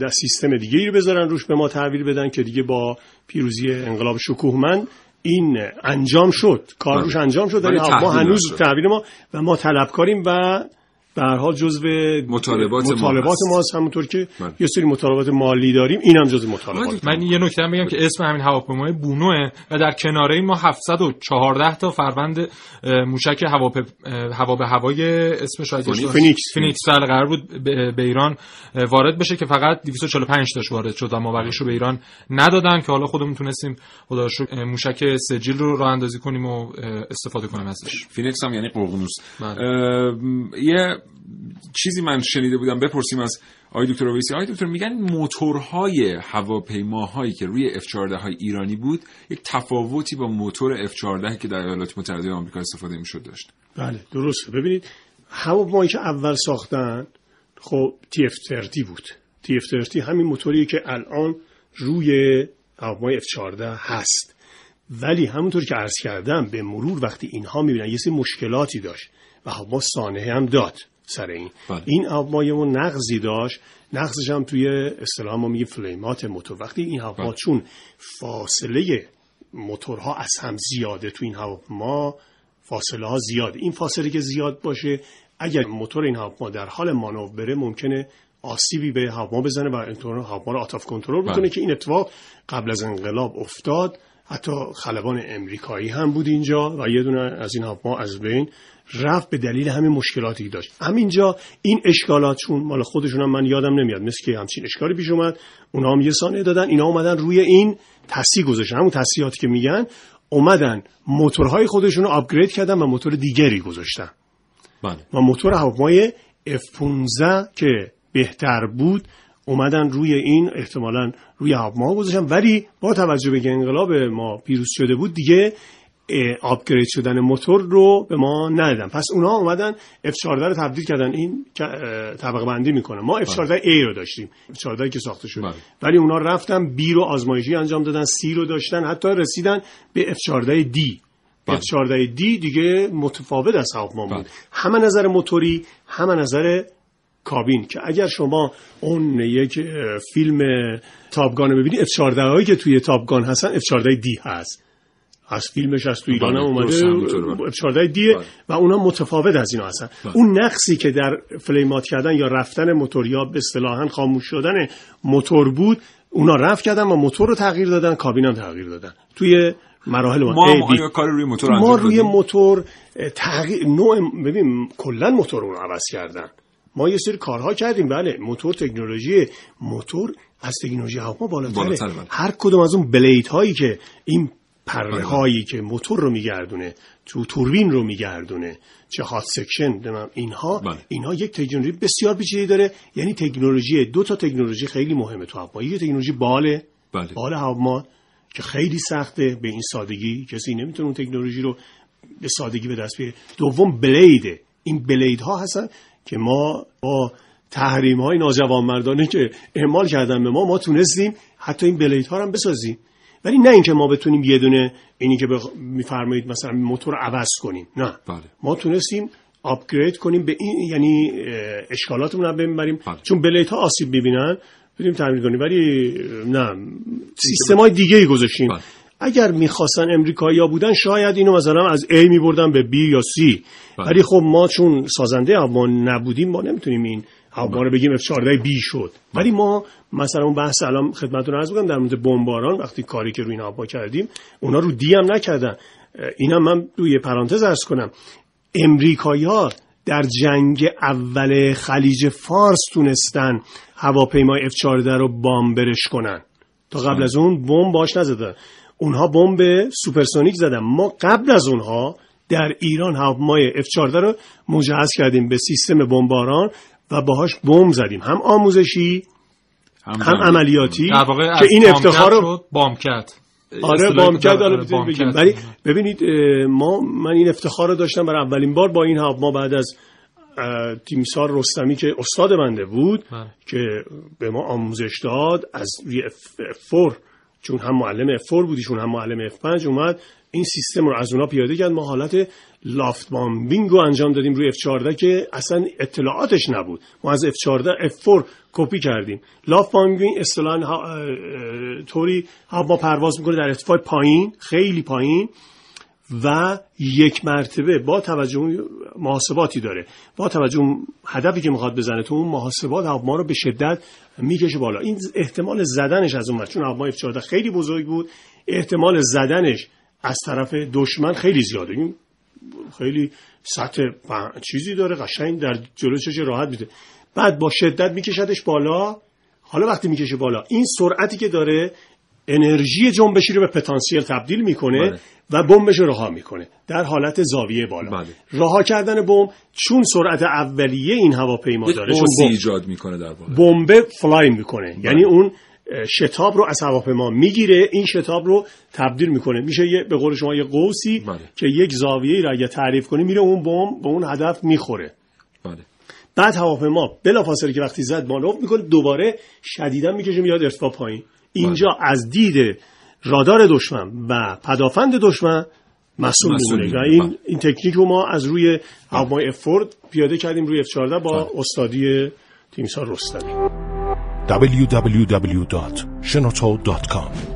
در سیستم دیگه ای رو بذارن روش به ما تحویل بدن که دیگه با پیروزی انقلاب شکوهمند این انجام شد کار بله. روش انجام شد ولی ما هنوز. تحویل ما و ما طلبکاریم و به هر حال جزو مطالبات مطالبات. ما هست همونطور که بله. یه سری مطالبات مالی داریم این هم جزو مطالبات من یه نکته هم بگم که اسم همین هواپیمای بونوه و در کناره این ما 714 تا فروند موشک هواپ... اه، هوا به هوای فونیکس. اشتباه- فینیکس. فینیکس بله قرار بود به به ایران وارد بشه که فقط 245 تاش وارد شد و ما بقیش رو به ایران ندادن که حالا خودمون تونستیم خدا موشک سجیل رو راه اندازی کنیم و استفاده کنیم ازش فینکس هم یعنی ققنوس بله. اه، یه چیزی من شنیده بودم بپرسیم از آقای دکتر اویسی. آقای دکتر میگن موتورهای هواپیماهایی که روی F14 های ایرانی بود یک تفاوتی با موتور F14 که در ایالات متحده آمریکا استفاده می‌شد داشت. بله درسته. ببینید هواپیمایی که اول ساختن خب TF30 بود. TF30 همین موتوری که الان روی هواپیمای F14 هست. ولی همونطور که عرض کردم به مرور وقتی اینها می‌بینن یه سری مشکلاتی داشت و هواپیما سانحه هم داد. سر این بله. این ما نقضی داشت نقضش هم توی اصطلاح ما میگه فلیمات موتور وقتی این هواپیما بله. چون فاصله موتورها از هم زیاده تو این هواپیما فاصله ها زیاده این فاصله که زیاد باشه اگر موتور این هواپیما در حال مانور بره ممکنه آسیبی به هواپیما بزنه و اینطور هواپیما رو آتاف کنترل بکنه بله. که این اتفاق قبل از انقلاب افتاد حتی خلبان امریکایی هم بود اینجا و یه دونه از این هواپیما از بین رفت به دلیل همین مشکلاتی که داشت. همینجا این اشکالات چون مال خودشون هم من یادم نمیاد مثل که همچین اشکالی پیش اومد اونها هم یه سانه دادن اینا اومدن روی این تصحیح گذاشتن. همون تصحیحاتی که میگن اومدن موتورهای خودشون رو آپگرید کردن و موتور دیگری گذاشتن. بله. و موتور هواپیمای F15 که بهتر بود اومدن روی این احتمالا روی هواپیما گذاشتن. ولی با توجه به انقلاب ما پیروز شده بود دیگه آپگرید شدن موتور رو به ما ندادن. پس اونها اومدن F14 رو تبدیل کردن. این طبقه بندی می‌کنه. ما F14A رو داشتیم. F14 که ساخته شد بله. ولی اونا رفتن B رو آزمایشی انجام دادن C رو داشتن حتی رسیدن به F14D بله. F14D دیگه متفاوت از هواپیما بود. بله. همه نظر موتوری همه نظر کابین. که اگر شما اون یک فیلم تاپگان رو ببینید F14 هایی که توی تاپگان هستن F14D هست. از فیلمش از تو ایران هم بله، اومده درست همینطوره، بله. F14 دیه و اونا متفاوت از اینا هستن بله. اون نقصی که در فلیمات کردن یا رفتن موتور یا به اصطلاحا خاموش شدن موتور بود اونا retrofit کردن و موتور رو تغییر دادن کابین هم تغییر دادن توی مراحل ما, ما هم کار روی موتور ما روی؟ موتور تغییر نوع ببین کلا موتور رو عوض کردن ما یه سری کارها کردیم بله موتور تکنولوژی موتور از تکنولوژی هواپیما بالاتره بله. هر کدوم از اون blade هایی که این پره هایی که موتور رو میگردونه تو توربین رو میگردونه چه hot section اینها. بله. اینها یک تکنولوژی بسیار پیچیده داره. یعنی تکنولوژی دو تا تکنولوژی خیلی مهمه تو هواپیما. یک تکنولوژی باله. بله. بال هواپیما که خیلی سخته. به این سادگی کسی نمی‌تونه اون تکنولوژی رو به سادگی به دست بیاره. دوم بلیده. این بلید ها هستن که ما با تحریم های ناجوانمردانه که اعمال کردن به ما ما تونستیم حتی این بلید ها رو هم بسازیم. ولی نه اینکه ما بتونیم یه دونه اینی که بخ... میفرمایید مثلا موتور عوض کنیم نه. بله. ما تونستیم آپگرید کنیم به این یعنی اشکالاتمون رو ببریم چون بلیت ها آسیب ببینن بدیم تعمیر کنیم. ولی نه. سیستم های دیگه ای گذاشتیم اگر می‌خواستن امریکایی ها بودن شاید اینو مثلا از A میبردن به B یا C. ولی خب ما چون سازنده ما نبودیم ما نمی‌تونیم این هواپیما رو بگیم F14 B شد. ولی ما مثلا اون بحث الان خدمتتون عرض بکنم در مورد بمباران وقتی کاری که روی این هواپیما کردیم اونا رو دی هم نکردن. اه، اینم من روی پرانتز عرض کنم. امریکایی ها در جنگ اول خلیج فارس تونستن هواپیمای F14 رو bomber ش کنن. تا قبل از اون بمب باش نزدن. اونها بمب supersonic زدن. ما قبل از اونها در ایران هواپیمای F14 رو مجهز کردیم به سیستم بمباران. و باهاش بمب زدیم. هم آموزشی هم, عملیاتی واقع از که این افتخار رو بامکت آره بامکت آره، بگیم. ولی ببینید ما من این افتخار رو داشتم برای اولین بار با این هواپیما بعد از تیمسار رستمی که استاد بنده بود بله. که به ما آموزش داد از روی F4 چون هم معلم F4 بودیشون هم معلم F5 اومد این سیستم رو از اونا پیاده کرد. ما حالت لافت بامبینگ رو انجام دادیم روی F14 که اصلا اطلاعاتش نبود. ما از F14 F4 کپی کردیم. لافت بامبینگ اصطلاحا ها- طوری هواپیما پرواز می‌کنه در ارتفاع پایین خیلی پایین و یک مرتبه با توجه محاسباتی داره. با توجه هدفی که می‌خواد بزنه تو اون محاسبات هواپیما رو به شدت می‌کشه بالا. این احتمال زدنش از اون ور، چون هواپیما F14 خیلی بزرگ بود احتمال زدنش از طرف دشمن خیلی زیاده. این خیلی سطح چیزی داره قشنگ در جلو چش راحت میده. بعد با شدت میکشدش بالا. حالا وقتی می‌کشه بالا این سرعتی که داره انرژی جنبشی رو به پتانسیل تبدیل می‌کنه بله. و بمبش رو رها می‌کنه. در حالت زاویه بالا. بله. رها کردن بمب چون سرعت اولیه این هواپیما داره چون ایجاد می‌کنه در واقع. بمب فلای می‌کنه. یعنی اون شتاب رو از هواپیما می‌گیره این شتاب رو تبدیل می‌کنه. میشه یه به قول شما یه قوسی که یک زاویه رو اگه تعریف کنی میره اون بمب به اون هدف می‌خوره. بله. بعد هواپیما بلافاصله که وقتی زد مانور می‌کنه دوباره شدیدا می‌کشه میاد ارتفاع پایین. اینجا از دید رادار دشمن و پدافند دشمن مسئول میمونه. و. این این تکنیک رو ما از روی هواپیمای افورد پیاده کردیم روی F14 با استادی تیمسار رستمی. www.shenoto.com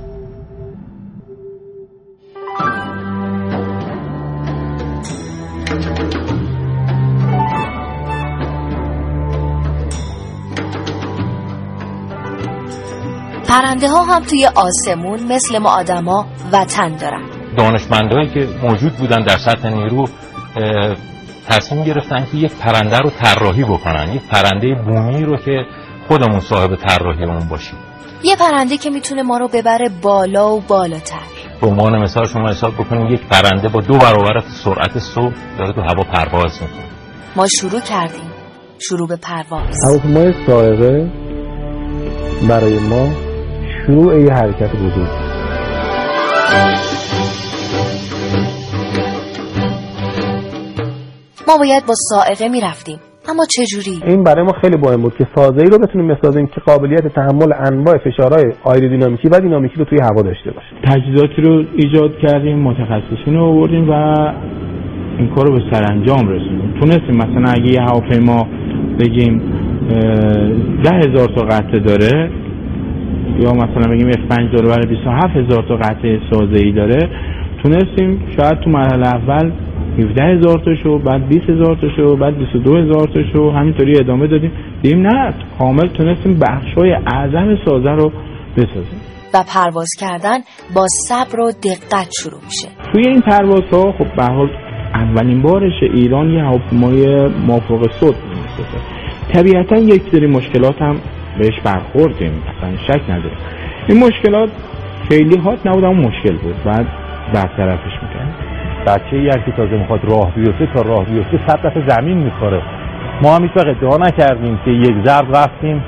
پرنده ها هم توی آسمون مثل ما آدما وطن دارن. دانشمندهایی که موجود بودن در سطح نیرو تصمیم گرفتن که یک پرنده رو طراحی بکنن یک پرنده بومی رو که خودمون صاحب طراحی اون باشیم. یه پرنده که می‌تونه ما رو ببره بالا و بالاتر. به عنوان مثال شما حساب بکنید یک پرنده با دو برابر سرعت صوت داره تو هوا پرواز می‌کنه. ما شروع کردیم. شروع به پرواز. هواپیمای سائقه برای ما شروع یه حرکت بزرگ. ما باید با سائقه می‌رفتیم. اما چجوری؟ این برای ما خیلی مهم بود که سازه ای رو بتونیم بسازیم که قابلیت تحمل انواع فشارهای آیرودینامیکی و دینامیکی رو توی هوا داشته باشه تجهیزاتی رو ایجاد کردیم متخصصین رو آوردیم و این کار رو به سرانجام رسوندیم. تونستیم مثلا اگه یه هواپیما بگیم ده هزار تا قطعه داره یا مثلا بگیم F5 داره برای 27 هزار تا قطعه سازه ای داره تونستیم شاید تو مرحله اول 17 هزار تا شو بعد 20 هزار تا شو بعد 22 هزار تا شو همینطوری ادامه دادیم. دیدیم نه کامل تونستیم بخش های اعظم سازه رو بسازیم. و پرواز کردن با صبر و دقت شروع میشه. توی این پرواز ها خب به حال اولین بارش ایران یه هواپیمای مافوق صد می‌سازه طبیعتا یک سری مشکلات هم بهش برخوردیم اصلا شک نداره این مشکلات خیلی هات نبود اما مشکل بود. بعد برطرفش می‌کنه. بچه ای که تازه می‌خواد راه بیفته تا راه بیفته صد دفعه زمین می‌خوره. ما هم هیچ ادعا نکردیم که یک ضرب رفتیم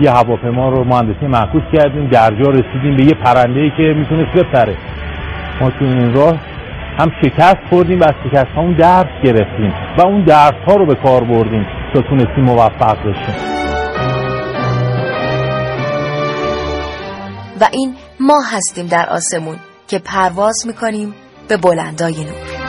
یه هواپیما رو مهندسی معکوس کردیم درجا رسیدیم به یه پرنده ای که می‌تونست بپره. ما تو این راه هم شکست خوردیم و از شکست اون درس گرفتیم و اون درس ها رو به کار بردیم تا تونستیم موفق بشیم. و این ما هستیم در آسمون. که پرواز می‌کنیم به بلندای نور.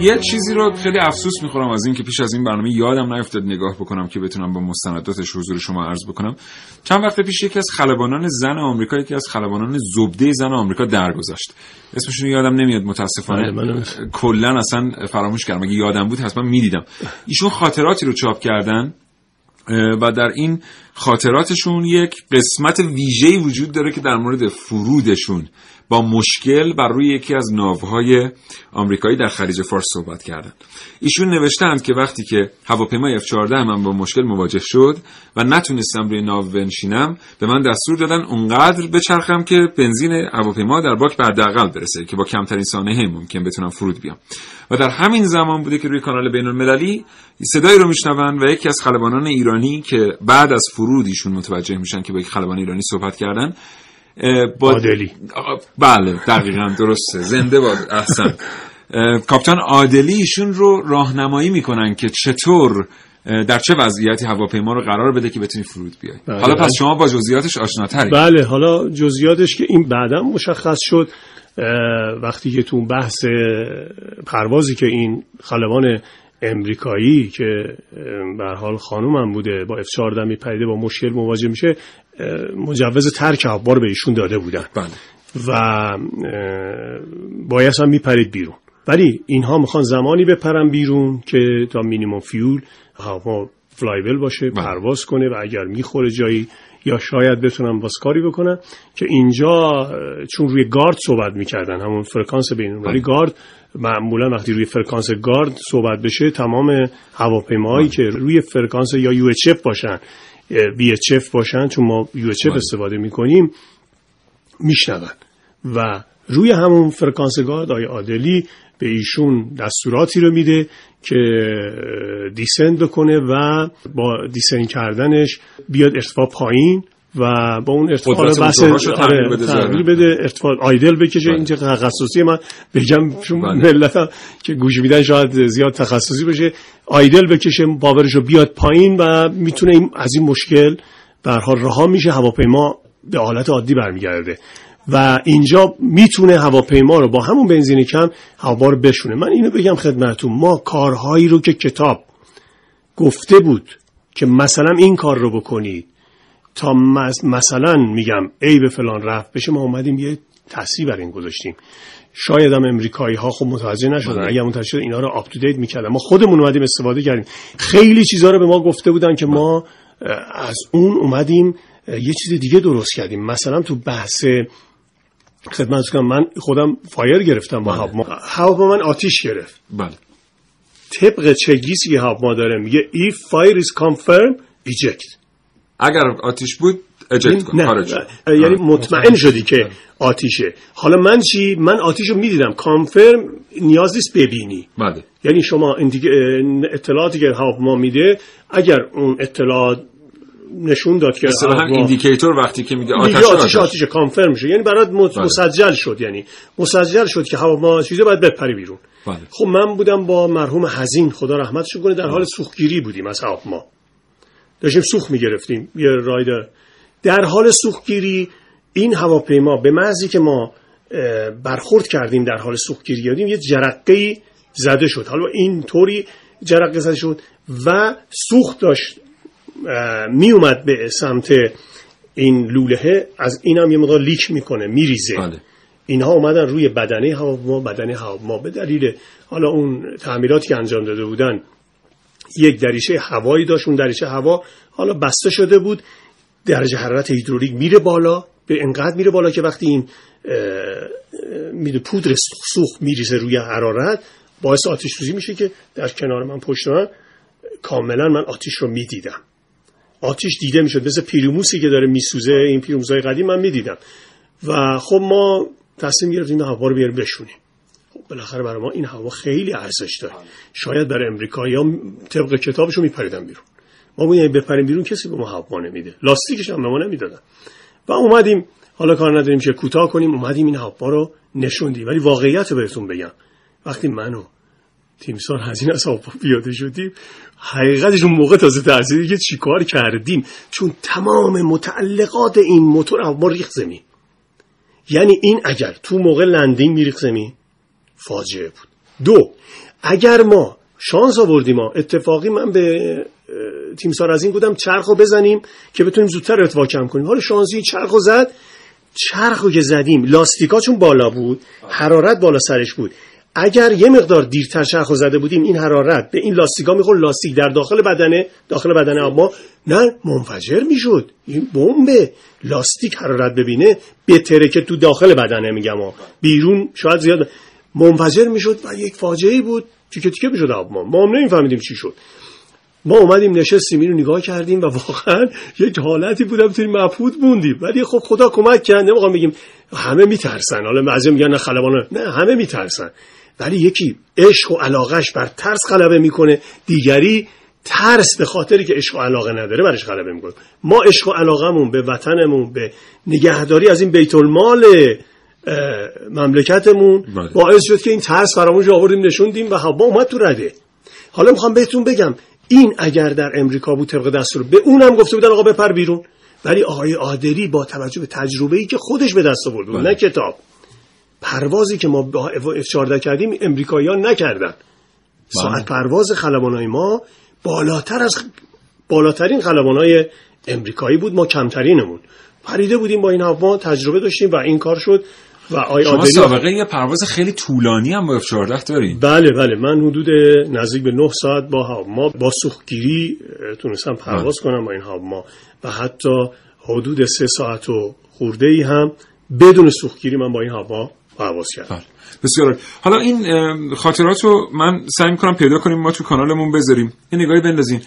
یه چیزی رو خیلی افسوس می‌خورم از این که پیش از این برنامه یادم نیفتاد نگاه بکنم که بتونم با مستنداتش حضور شما عرض بکنم. چند وقت پیش یکی از خلبانان زن آمریکا یکی از خلبانان زبده زن آمریکا درگذشت. اسمشون یادم نمیاد متاسفانه. بله، کلا اصلا فراموش کردم. اگه یادم بود حتما می‌دیدم. ایشون خاطراتی رو چاپ کردن و در این خاطراتشون یک قسمت ویژه‌ای وجود داره که در مورد فرودشون با مشکل بر روی یکی از ناوهای آمریکایی در خلیج فارس صحبت کردند. ایشون نوشتند که وقتی که هواپیمای F14 من با مشکل مواجه شد و نتونستم روی ناو بنشینم به من دستور دادن اونقدر بچرخم که بنزین هواپیما در باک بر دقل برسه که با کمترین سانحه ممکن بتونم فرود بیام و در همین زمان بوده که روی کانال بین المللی صدایی رو میشنون و یکی از خلبانان ایرانی که بعد از فرود ایشون متوجه میشن که با یک خلبان ایرانی صحبت کردن با عادلی. بله دقیقا درسته. زنده باد احسن. کاپتان عادلی ایشون رو راهنمایی می‌کنن که چطور در چه وضعیتی هواپیما رو قرار بده که بتونی فرود بیای. بله. حالا پس. شما با جزئیاتش آشناتری بله حالا جزئیاتش که این بعدا مشخص شد وقتی که تو بحث پروازی که این خلبان امریکایی که به حال خانومم بوده با F14 میپریده با مشکل مواجه میشه مجوز ترک هوابار به ایشون داده بودن. بله. و باید هم میپرید بیرون. ولی اینها می‌خوان زمانی بپرن بیرون که تا minimum fuel هوا flyable باشه پرواز کنه و اگر می‌خوره جایی یا شاید بتونن باز کاری بکنن که اینجا چون روی گارد صحبت می‌کردن همون فرکانس بین ولی گارد معمولا وقتی روی فرکانس گارد صحبت بشه تمام هواپیماهایی که روی فرکانس یا U باشن بی باشن چون ما یو استفاده می‌کنیم میشنون. و روی همون فرکانس گارد آی عادلی به ایشون دستوراتی رو میده که دیسند بکنه و با دیسند کردنش بیاد ارتفاع پایین. و با اون ارتفاع بس تغییر بده ارتفاع آیدل بکشه این تخصصی من بگم چون ملت که گوش میدن شاید زیاد تخصصی بشه آیدل بکشه باورش رو بیاد پایین و می‌تونه از این مشکل به حال رها میشه. هواپیما به حالت عادی برمیگرده. و اینجا می‌تونه هواپیما رو با همون بنزین کم هوا رو بشونه. من اینو بگم خدمتتون ما کارهایی رو که کتاب گفته بود که مثلا این کار رو بکنید تا مثلا میگم ای به فلان رفت بشه ما اومدیم یه تصریح بر این گذاشتیم. شاید هم امریکایی ها خب متوجه نشدن اگر متوجه شد اینا رو up to date می‌کردن. ما خودمون اومدیم استفاده کردیم. خیلی چیزا رو به ما گفته بودن که ما از اون اومدیم یه چیز دیگه درست کردیم. مثلا تو بحث خدمت کنم من خودم fire گرفتم با هواپیما. هواپیما من آتیش گرفت. بله. طبق چک لیستی که هواپیما داره؟ میگه if fire is confirmed eject. اگر آتیش بود eject کن خارج یعنی مطمئن شدی که آتیشه. حالا من چی؟ من آتیشو می‌دیدم. کانفرم نیاز نیست ببینی. بله. یعنی شما اطلاعاتی که هواپیما میده اگر اون اطلاعات نشون داد که مثلا ایندیکیتور وقتی که میگه آتش آتش آتش کانفرم میشه یعنی برات مسجل شد یعنی. مسجل شد که هواپیما چیزی باید بپری بیرون. بله. خب من بودم با مرحوم حزین. خدا رحمتش کنه. در حال سوختگیری بودیم از هواپیما. داشتیم سوخت می‌گرفتیم یه رایدر در حال سوختگیری این هواپیما به محضی که ما برخورد کردیم در حال سوختگیری کردیم یه جرقه زده شد. حالا این طوری جرقه زده شد و سوخت داشت می اومد به سمت این لوله از این هم یه مقدار لیک می‌کنه میریزه. بله. اینها اومدن روی بدنه هواپیما بدنه هواپیما. به دلیل حالا اون تعمیراتی که انجام داده بودن یک دریچه هوایی داشت اون دریچه هوا حالا بسته شده بود. درجه حرارت هیدرولیک میره بالا به انقدر میره بالا که وقتی این میده پودر سوخت میریزه روی حرارت باعث آتش سوزی میشه که در کنار من پشت من کاملا من آتیش رو می‌دیدم. آتیش دیده می‌شد مثل پیروموسی که داره میسوزه این پیروموسای قدیم من می‌دیدم. و خب ما تصمیم گرفتیم هوا رو بیاریم بشونیم. بالاخره برای ما این هوا خیلی ارزش داره. شاید برای امریکایی‌ها طبق کتابشو میپریدن بیرون. ما باید بپریم بیرون کسی به ما هوا نمیده لاستیکش هم به ما نمی‌دادن. و اومدیم حالا کار نداریم که کوتاه کنیم اومدیم این هوا رو نشوندیم. ولی واقعیت بهتون بگم. وقتی منو تیمسار هزینه از هوا پیاده شدیم حقیقتش اون موقع تازه تحصیلی که چیکار کردیم؟ چون تمام متعلقات این موتور ما ریخت زمین. یعنی این اگر تو موقع لندینگ میریخت زمین فاجعه بود. دو اگر ما شانس آوردیم ما اتفاقی من به تیمسار از این بودم چرخ رو بزنیم که بتونیم زودتر ارتفاع کم کنیم. حالا شانسی چرخ رو زد چرخ رو که زدیم لاستیکا چون بالا بود حرارت بالا سرش بود. اگر یه مقدار دیرتر چرخ زده بودیم این حرارت به این لاستیکا می‌خورد لاستیک در داخل بدنه داخل بدنه اما نه منفجر می‌شد. این بمب لاستیک حرارت ببینه بهتره که تو داخل بدنه میگم. بیرون شاید زیاد منفجر می‌شد و یک فاجعه بود. تیکه تیکه می‌شد آب ما ما هم نمیفهمیدیم چی شد. ما اومدیم نشستیم اینو نگاه کردیم و واقعا یک حالتی بودم توی مبهوت موندیم. ولی خب خدا کمک کرد. نمی‌خوام بگیم همه میترسن. حالا بعضی میگن نه خلبان. نه همه میترسن. ولی یکی عشق و علاقش بر ترس غلبه می‌کنه. دیگری ترس به خاطری که عشق و علاقه نداره برش غلبه می‌کنه. ما عشق و علاقمون به وطنمون به نگهداری از این بیت المال مملکتمون باعث شد که این ترس فراموش آوردیم نشوندیم و هوا اومد تو رده. حالا می‌خوام بهتون بگم این اگر در امریکا بود طبق دستور به اونم گفته بودن آقا بپر بیرون. ولی آقای عادری با توجه به تجربه ای که خودش به دست آورد نه کتاب. پروازی که ما با F14 کردیم امریکاییان نکردن. ساعت پرواز خلبانای ما بالاتر از بالاترین خلبانای امریکایی بود ما کمترینمون. پریده بودیم با این هوا تجربه داشتیم و این کار شد. و آی شما سابقه یه پرواز خیلی طولانی هم با F14 دارین. بله بله. من حدود نزدیک به 9 ساعت با ما با سوختگیری تونستم پرواز کنم با این ما و حتی حدود 3 ساعت و خورده ای هم بدون سوختگیری من با این هوا پرواز کردم. بسیار حالا این خاطرات رو من سعی می‌کنم پیدا کنیم ما تو کانالمون بذاریم. یه نگاهی بندازین.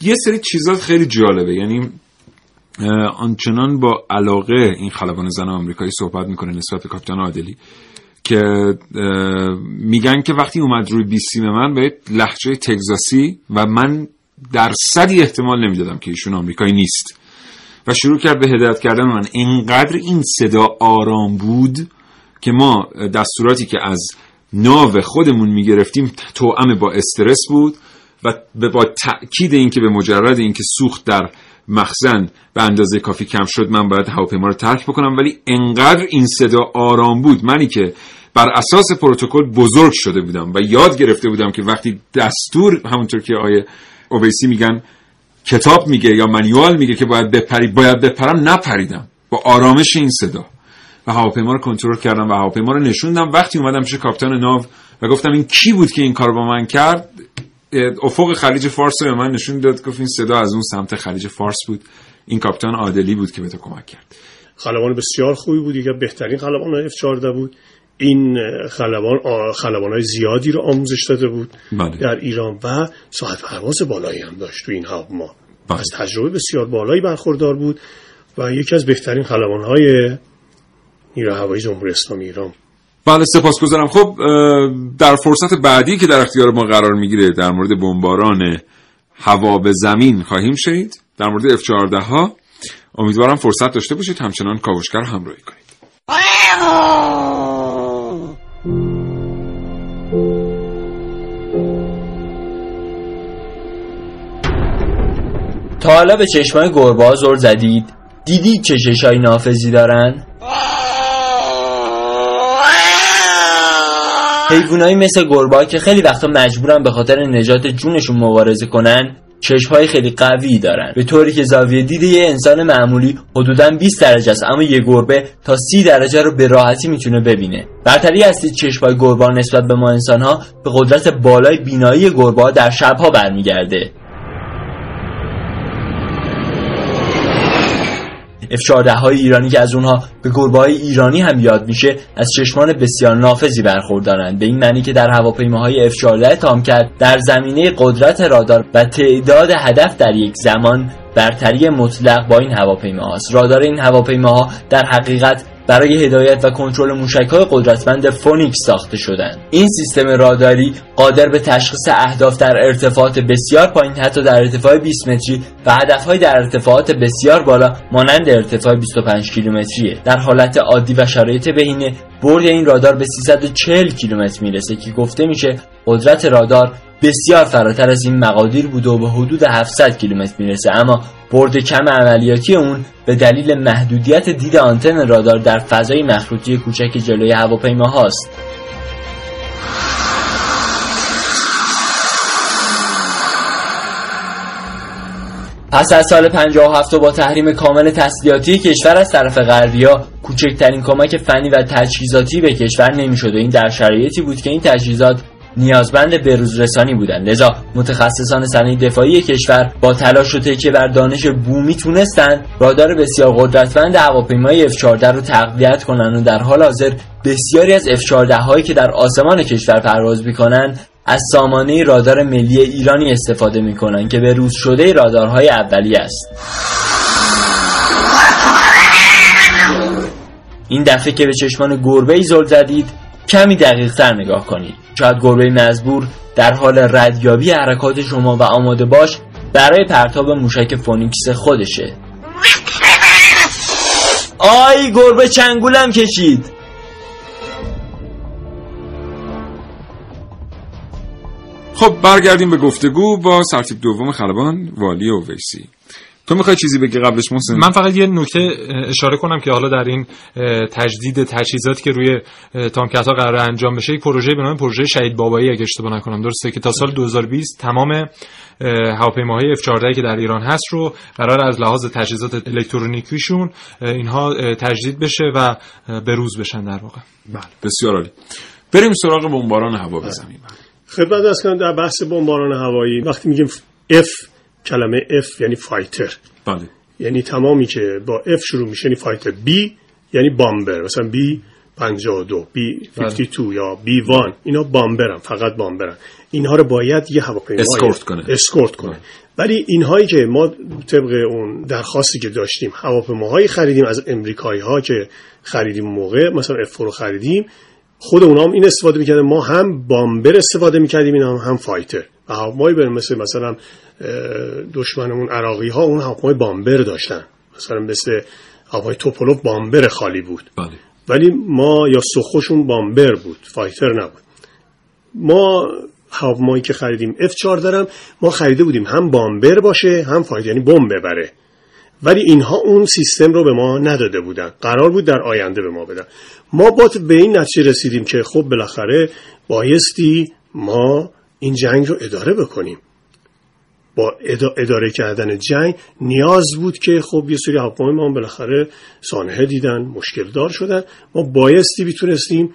یه سری چیزات خیلی جالبه. یعنی آنچنان با علاقه این خلبان زن آمریکایی صحبت می‌کنه نسبت به کاپیتان عادلی که میگن که وقتی اومد روی بیسیم من به لحجه تگزاسی و من در صدی احتمال نمی‌دادم که ایشون آمریکایی نیست. و شروع کرد به هدایت کردن من. اینقدر این صدا آرام بود که ما دستوراتی که از ناو خودمون می‌گرفتیم توأم با استرس بود و با تأکید اینکه به مجرد اینکه سوخت در مخزن به اندازه کافی کم شد من باید هواپیما رو ترک بکنم ولی انقدر این صدا آرام بود. منی که بر اساس پروتکل بزرگ شده بودم و یاد گرفته بودم که وقتی دستور همونطور که آیه اوبیسی میگن کتاب میگه یا منیوال میگه که باید بپری باید بپرم نپریدم. با آرامش این صدا. و هواپیما رو کنترل کردم و هواپیما رو نشوندم. وقتی اومدم پیش کاپیتان ناو و گفتم این کی بود که این کار با من کرد؟ افق خلیج فارس رو من نشون داد گفت این صدا از اون سمت خلیج فارس بود. این کاپیتان عادلی بود که به تو کمک کرد. خلبان بسیار خوبی بود یکی بهترین خلبان اف 14 بود. این خلبان خلبان های زیادی رو آموزش داده بود. بله. در ایران و ساعت پرواز بالایی هم داشت تو این هواپیما بله. از تجربه بسیار بالایی برخوردار بود و یکی از بهترین خلبان های نیروی هوایی جمهوری اسلامی ایران بله سپاسگزارم. خب در فرصت بعدی که در اختیار ما قرار می‌گیره در مورد بمباران هوا به زمین خواهیم شنید. در مورد F14 ها امیدوارم فرصت داشته باشید. همچنان کاوشگر همراهی کنید. تا حالا به چشمای گربه زور زدید. دیدید چه چشای نافذی دارن؟ حیوانایی مثل گربه که خیلی وقتا مجبورن به خاطر نجات جونشون مبارزه کنن چشمهای خیلی قوی دارن. به طوری که زاویه دید یه انسان معمولی حدودا 20 درجه است اما یه گربه تا 30 درجه رو به راحتی می‌تونه ببینه. برتری اصلی چشمهای گربه نسبت به ما انسانها به قدرت بالای بینایی گربه در شبها برمیگرده. F-14 های ایرانی که از اونها به گربه های ایرانی هم یاد میشه از چشمان بسیار نافذی برخوردارند. به این معنی که در هواپیماهای F-14 تامکت در زمینه قدرت رادار و تعداد هدف در یک زمان برتری مطلق با این هواپیماهاست. رادار این هواپیماها در حقیقت برای هدایت و کنترل موشک‌های قدرتمند فونیکس ساخته شدند. این سیستم راداری قادر به تشخیص اهداف در ارتفاعات بسیار پایین حتی در ارتفاع 20 متری و هدفهای در ارتفاعات بسیار بالا مانند ارتفاع 25 کیلومتریه. در حالت عادی و شرایط بهینه برد این رادار به 340 کیلومتر می‌رسه که گفته میشه قدرت رادار بسیار فراتر از این مقادیر بوده و به حدود 700 کیلومتر می‌رسه اما برد کم عملیاتی اون به دلیل محدودیت دید آنتن رادار در فضای مخروطی کوچک جلوی هواپیما هاست. پس از سال 57 با تحریم کامل تسلیحاتی کشور از طرف غربیا کوچکترین کمک فنی و تجهیزاتی به کشور نمی‌شد و این در شرایطی بود که این تجهیزات نیازمند بروز رسانی بودند. لذا متخصصان صنایع دفاعی کشور با تلاش و تکیه بر دانش بومی تونستند رادار بسیار قدرتمند هواپیمای F14 رو تقویت کنند و در حال حاضر بسیاری از F14 هایی که در آسمان کشور پرواز می‌کنند از سامانه رادار ملی ایرانی استفاده می‌کنند که به روز شده رادارهای اولیه است. این دفعه که به چشمان گربه ای زل زدید کمی دقیق تر نگاه کنید. شاید گربه مزبور در حال ردیابی حرکات شما و آماده باش برای پرتاب موشک فونیکس خودشه. آی گربه چنگولم کشید! خب برگردیم به گفتگو با سرتیپ دوم خلبان والی اویسی. تو می‌خوای چیزی بگی قبلش محسن؟ من فقط یه نکته اشاره کنم که حالا در این تجدید تجهیزاتی که روی تامکت ها قرار انجام بشه یک پروژه به نام پروژه شهید بابایی اگه اشتباه نکنم. درسته که تا سال 2020 تمام هواپیماهای F14 که در ایران هست رو قرار از لحاظ تجهیزات الکترونیکیشون اینها تجدید بشه و بروز بشن در واقع. بله بسیار عالی. بریم سراغ بمباران هوا بزنیم. خدمت از کنم در بحث بمباران هوایی وقتی میگیم F کلمه F یعنی fighter. بله. یعنی تمامی که با F شروع میشه یعنی fighter. B یعنی bomber. مثلا B 52 B 52 یا B 1 اینا bomber ن فقط bomber ن. اینها رو باید یه هواپیما اسکورت کنه. اسکورت کنه. ولی اینهایی که ما طبق اون درخواستی که داشتیم هواپیماهایی خریدیم از امریکایی ها که خریدیم موقع مثلا F رو خریدیم خود اونا هم این استفاده می‌کردن. ما هم bomber استفاده می‌کردیم اینا هم, هم fighter. و هواپیمایی بریم مثل مثلا دشمنمون عراقی ها اون هواپیمای بامبر داشتن. مثلا مثل هواپیمای توپولوف بامبر خالی بود. بله. ولی ما یا سخوشون بامبر بود فایتر نبود. ما هواپیمایی که خریدیم F4 دارم ما خریده بودیم هم بامبر باشه هم فایتر یعنی بمب ببره. ولی اینها اون سیستم رو به ما نداده بودن. قرار بود در آینده به ما بدن. ما با به این نتیجه رسیدیم که خب بالاخره بایستی ما این جنگ رو اداره بکنیم. با اداره کردن جنگ نیاز بود که خب یه سری هواپیمای ما بالاخره سانحه دیدن مشکل دار شدن. ما بایستی بیتونستیم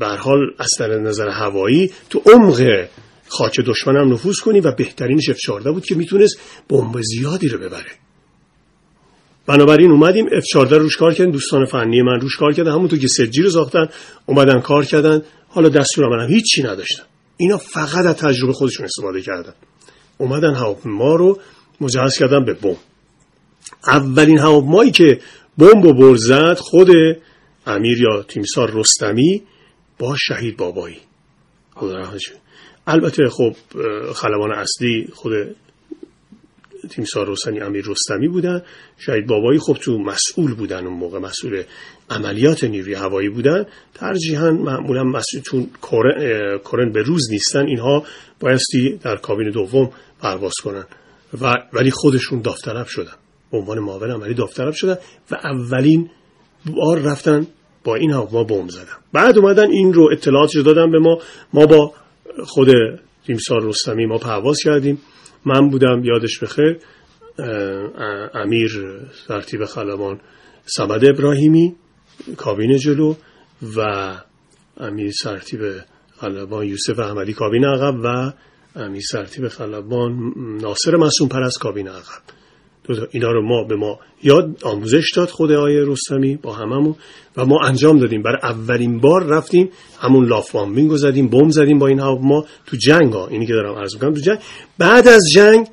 به حال از نظر هوایی تو عمق خاک دشمن نفوذ کنیم و بهترینش F14 بود که می‌تونست بمب زیادی رو ببره. بنابراین اومدیم F14 روش کار کردن دوستان فنی من روش کار کردن همونطور که سجی رو ساختن اومدن کار کردن. حالا دستور هم هیچی نداشتن. اینا فقط از تجربه خودشون استفاده کردن. اومدن هواپیما رو مجهز کردن به بمب. اولین هواپیمایی که بمب و برزد خود امیر یا تیمسار رستمی با شهید بابایی. خدا البته خب خلبان اصلی خود تیمسار رستمی امیر رستمی بودن. شهید بابایی خب تو مسئول بودن اون موقع مسئول عملیات نیروی هوایی بودن. ترجیحاً معمولا مسئول چون کرن به روز نیستن اینها بایستی در کابین دوم پرواز کنن. و ولی خودشون داوطلب شدن. به عنوان معاون عملی داوطلب شدن و اولین بار رفتن با این هواپیما بمب زدن. بعد اومدن این رو اطلاعاتش دادن به ما. ما با خود تیمسار رستمی ما پرواز کردیم. من بودم یادش بخیر امیر ترتیب خلبان سمد ابراهیمی کابین جلو و امیر سرتیب خلبان یوسف احمدی کابین عقب و امیر سرتیب خلبان ناصر مسون پر از کابین عقب. اینا رو ما به ما یاد آموزش داد خود آیه رستمی با هممون و ما انجام دادیم. برای اولین بار رفتیم همون لاف بامبینگ زدیم بمب زدیم با این هواپیما تو جنگ ها اینی که دارم عرض می‌کنم تو جنگ. بعد از جنگ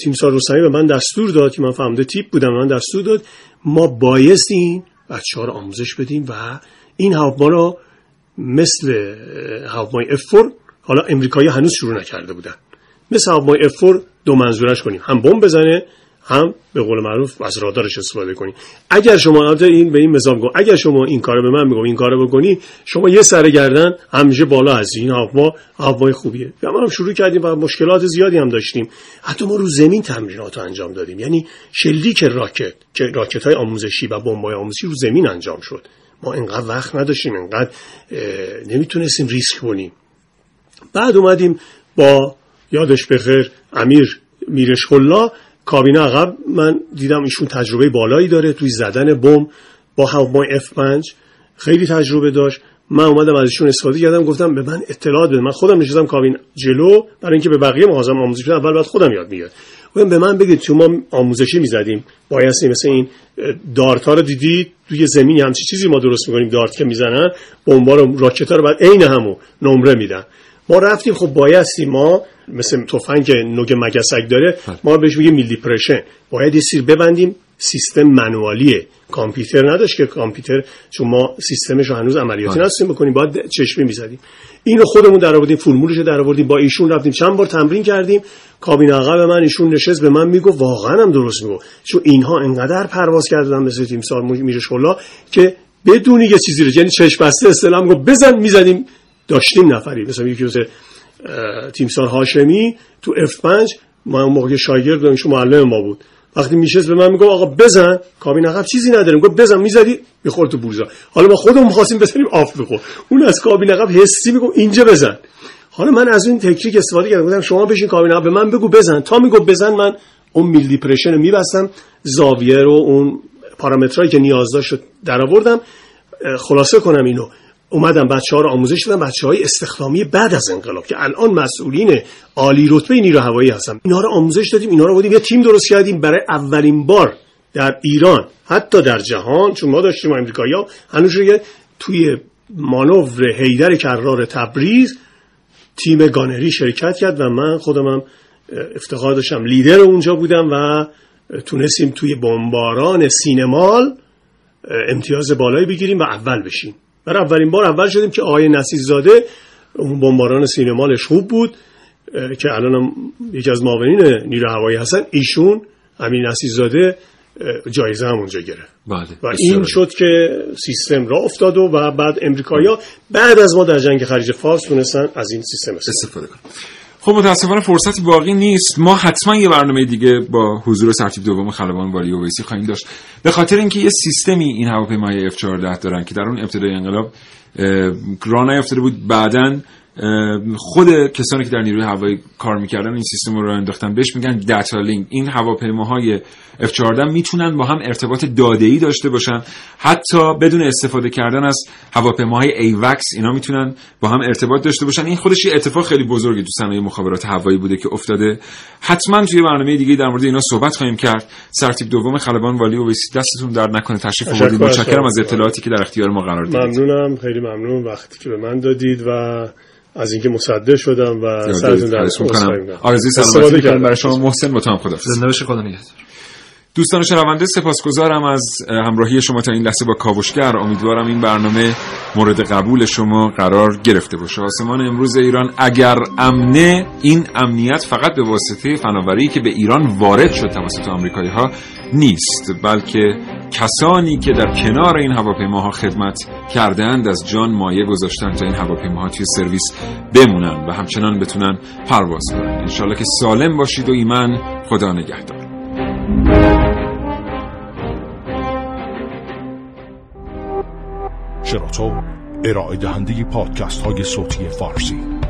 تیمسار رستمی به من دستور داد که من فهمده تیپ بودم من دستور داد ما بایستی این بچه ها رو آموزش بدیم و این هواپیما رو مثل هواپیمای افور حالا امریکایی هنوز شروع نکرده بودن. مثل هواپیمای افور دو منظورش کنیم. هم بمب بزنه هم به قول معروف از رادارش استفاده کنی. اگر شما این به این مثال گفت اگر شما این کارو به من میگم این کارو بکنی شما یه سر گردن همیشه بالا هستی این هواپیما هواپیمای خوبیه. ما هم شروع کردیم و مشکلات زیادی هم داشتیم. حتی ما رو زمین تمرینات انجام دادیم. یعنی شلیک راکت که راکت های آموزشی و بمبای آموزشی رو زمین انجام شد. ما انقدر وقت نداشتیم انقدر نمی‌تونستیم ریسک کنیم. بعد اومدیم با یادش بخیر امیر میرش خلا کابینه عقب من دیدم ایشون تجربه بالایی داره توی زدن بم با هواپیمای F5 خیلی تجربه داشت. من اومدم از ایشون استفاده کردم گفتم به من اطلاعات بده. من خودم نشستم کابین جلو برای اینکه به بقیه مهاجم آموزش بدم. اول بعد خودم یاد می‌گیرم. گفتم به من بگید تو ما آموزشی می‌زدیم. بایستی مثل این دارت ها رو دیدید؟ توی زمین همچی چیزی ما درست می‌کنیم دارت که می‌زنن. بمبا رو راکت ها رو بعد عین همو نمره میدن. ما رفتیم خب بایستی ما مثل تفنگ نوک مگسک داره ما بهش میگیم میل دیپرشن باید یه سیر ببندیم سیستم منوالیه. کامپیوتر نداشت که کامپیوتر چون ما سیستمش رو هنوز عملیاتی نستیم بکنیم باید چشمی می‌زدیم. این رو خودمون در آوردیم فرمولش رو در آوردیم با ایشون رفتیم. چند بار تمرین کردیم. کابین عقب من ایشون نشست به من میگو واقعا هم درست میگو چون اینها انقدر پرواز کردن مثل تیم سال میرش که بدونی یه چیزی رو یعنی چشم بسته استلام گفت بزن می‌زدیم. داشتیم نفری. مثلا یکی مثل تیمسار هاشمی تو F5 ما اون موقع شاگرد بودم ایشون معلم ما بود. وقتی میشست به من میگم آقا بزن. کابین عقب چیزی نداریم گفت بزن. می‌زدی می‌خورد تو bull's eye. حالا ما خودمون می‌خواستیم بزنیم off بخور. اون از کابین عقب حسی میگم اینجا بزن. حالا من از این تکنیک استفاده کردم. گفتم شما بشین کابین عقب به من بگو بزن. تا میگو بزن من اون mil depression رو میبستم. زاویه رو اون پارامترایی که نیاز داشت در آوردم خلاصه کنم اینو. اومدم بچه ها رو آموزش دادم بچه های استخدامی بعد از انقلاب که الان مسئولین عالی رتبه نیرو هوایی هستن. اینا رو آموزش دادیم اینا رو بودیم یه تیم درست کردیم. برای اولین بار در ایران حتی در جهان چون ما داشتیم امریکایی‌ها هنوز توی مانور هیدر کرار تبریز تیم گانری شرکت کرد و من خودم هم افتخار داشتم. لیدر اونجا بودم و تونستیم توی بمباران سینمال امتیاز بالایی بگیریم و اول بشیم. برای اولین بار اول شدیم که آقای نصیرزاده اون بمباران سینمالش خوب بود که الان یکی از معاونین نیرو هوایی هستن. ایشون امین نصیرزاده جایزه هم اونجا گرفت. بله و این شد که سیستم را افتاد و بعد امریکایی‌ها بعد از ما در جنگ خلیج فارس تونستن از این سیستم استفاده کنن. خب متاسفانه فرصتی باقی نیست. ما حتما یه برنامه دیگه با حضور سرتیپ دوم خلبان والی اویسی خواهیم داشت. به خاطر اینکه یه سیستمی این هواپیمای F14 دارن که در اون ابتدای انقلاب راه نیافتاده بود بعداً خود کسانی که در نیروی هوایی کار می‌کردن این سیستم رو انداختن بهش میگن data link این هواپیماهای F14 می‌تونن با هم ارتباط داده ای داشته باشن. حتی بدون استفاده کردن از هواپیماهای AWACS اینا می‌تونن با هم ارتباط داشته باشن. این خودش یه اتفاق خیلی بزرگی تو صنایع مخابرات هوایی بوده که افتاده. حتما توی برنامه دیگه در مورد اینا صحبت خواهیم کرد. سرتیپ دوم خلبان والی اویسی دستتون درد نکنه. تشریف آوردید. متشکرم از اطلاعاتی که در اختیار ما قرار دادید. ممنونم. خیلی ممنون. وقتی که به من دادید و از اینکه مصدق شدم و سرتون در آرزوی سلامتی کنم برای شما. محسن متهم خدا زنده بشه خدا نگهدار. دوستان شنونده سپاسگزارم از همراهی شما تا این لحظه با کاوشگر. امیدوارم این برنامه مورد قبول شما قرار گرفته باشه. آسمان امروز ایران اگر امنه این امنیت فقط به واسطه فناوری که به ایران وارد شد توسط آمریکایی ها نیست بلکه کسانی که در کنار این هواپیماها خدمت کردند از جان مایه گذاشتن تا این هواپیماها توی سرویس بمونن و همچنان بتونن پرواز کنن. انشالله که سالم باشید و ایمن خدا نگهدار. شراطو ارائه دهنده پادکست های صوتی فارسی.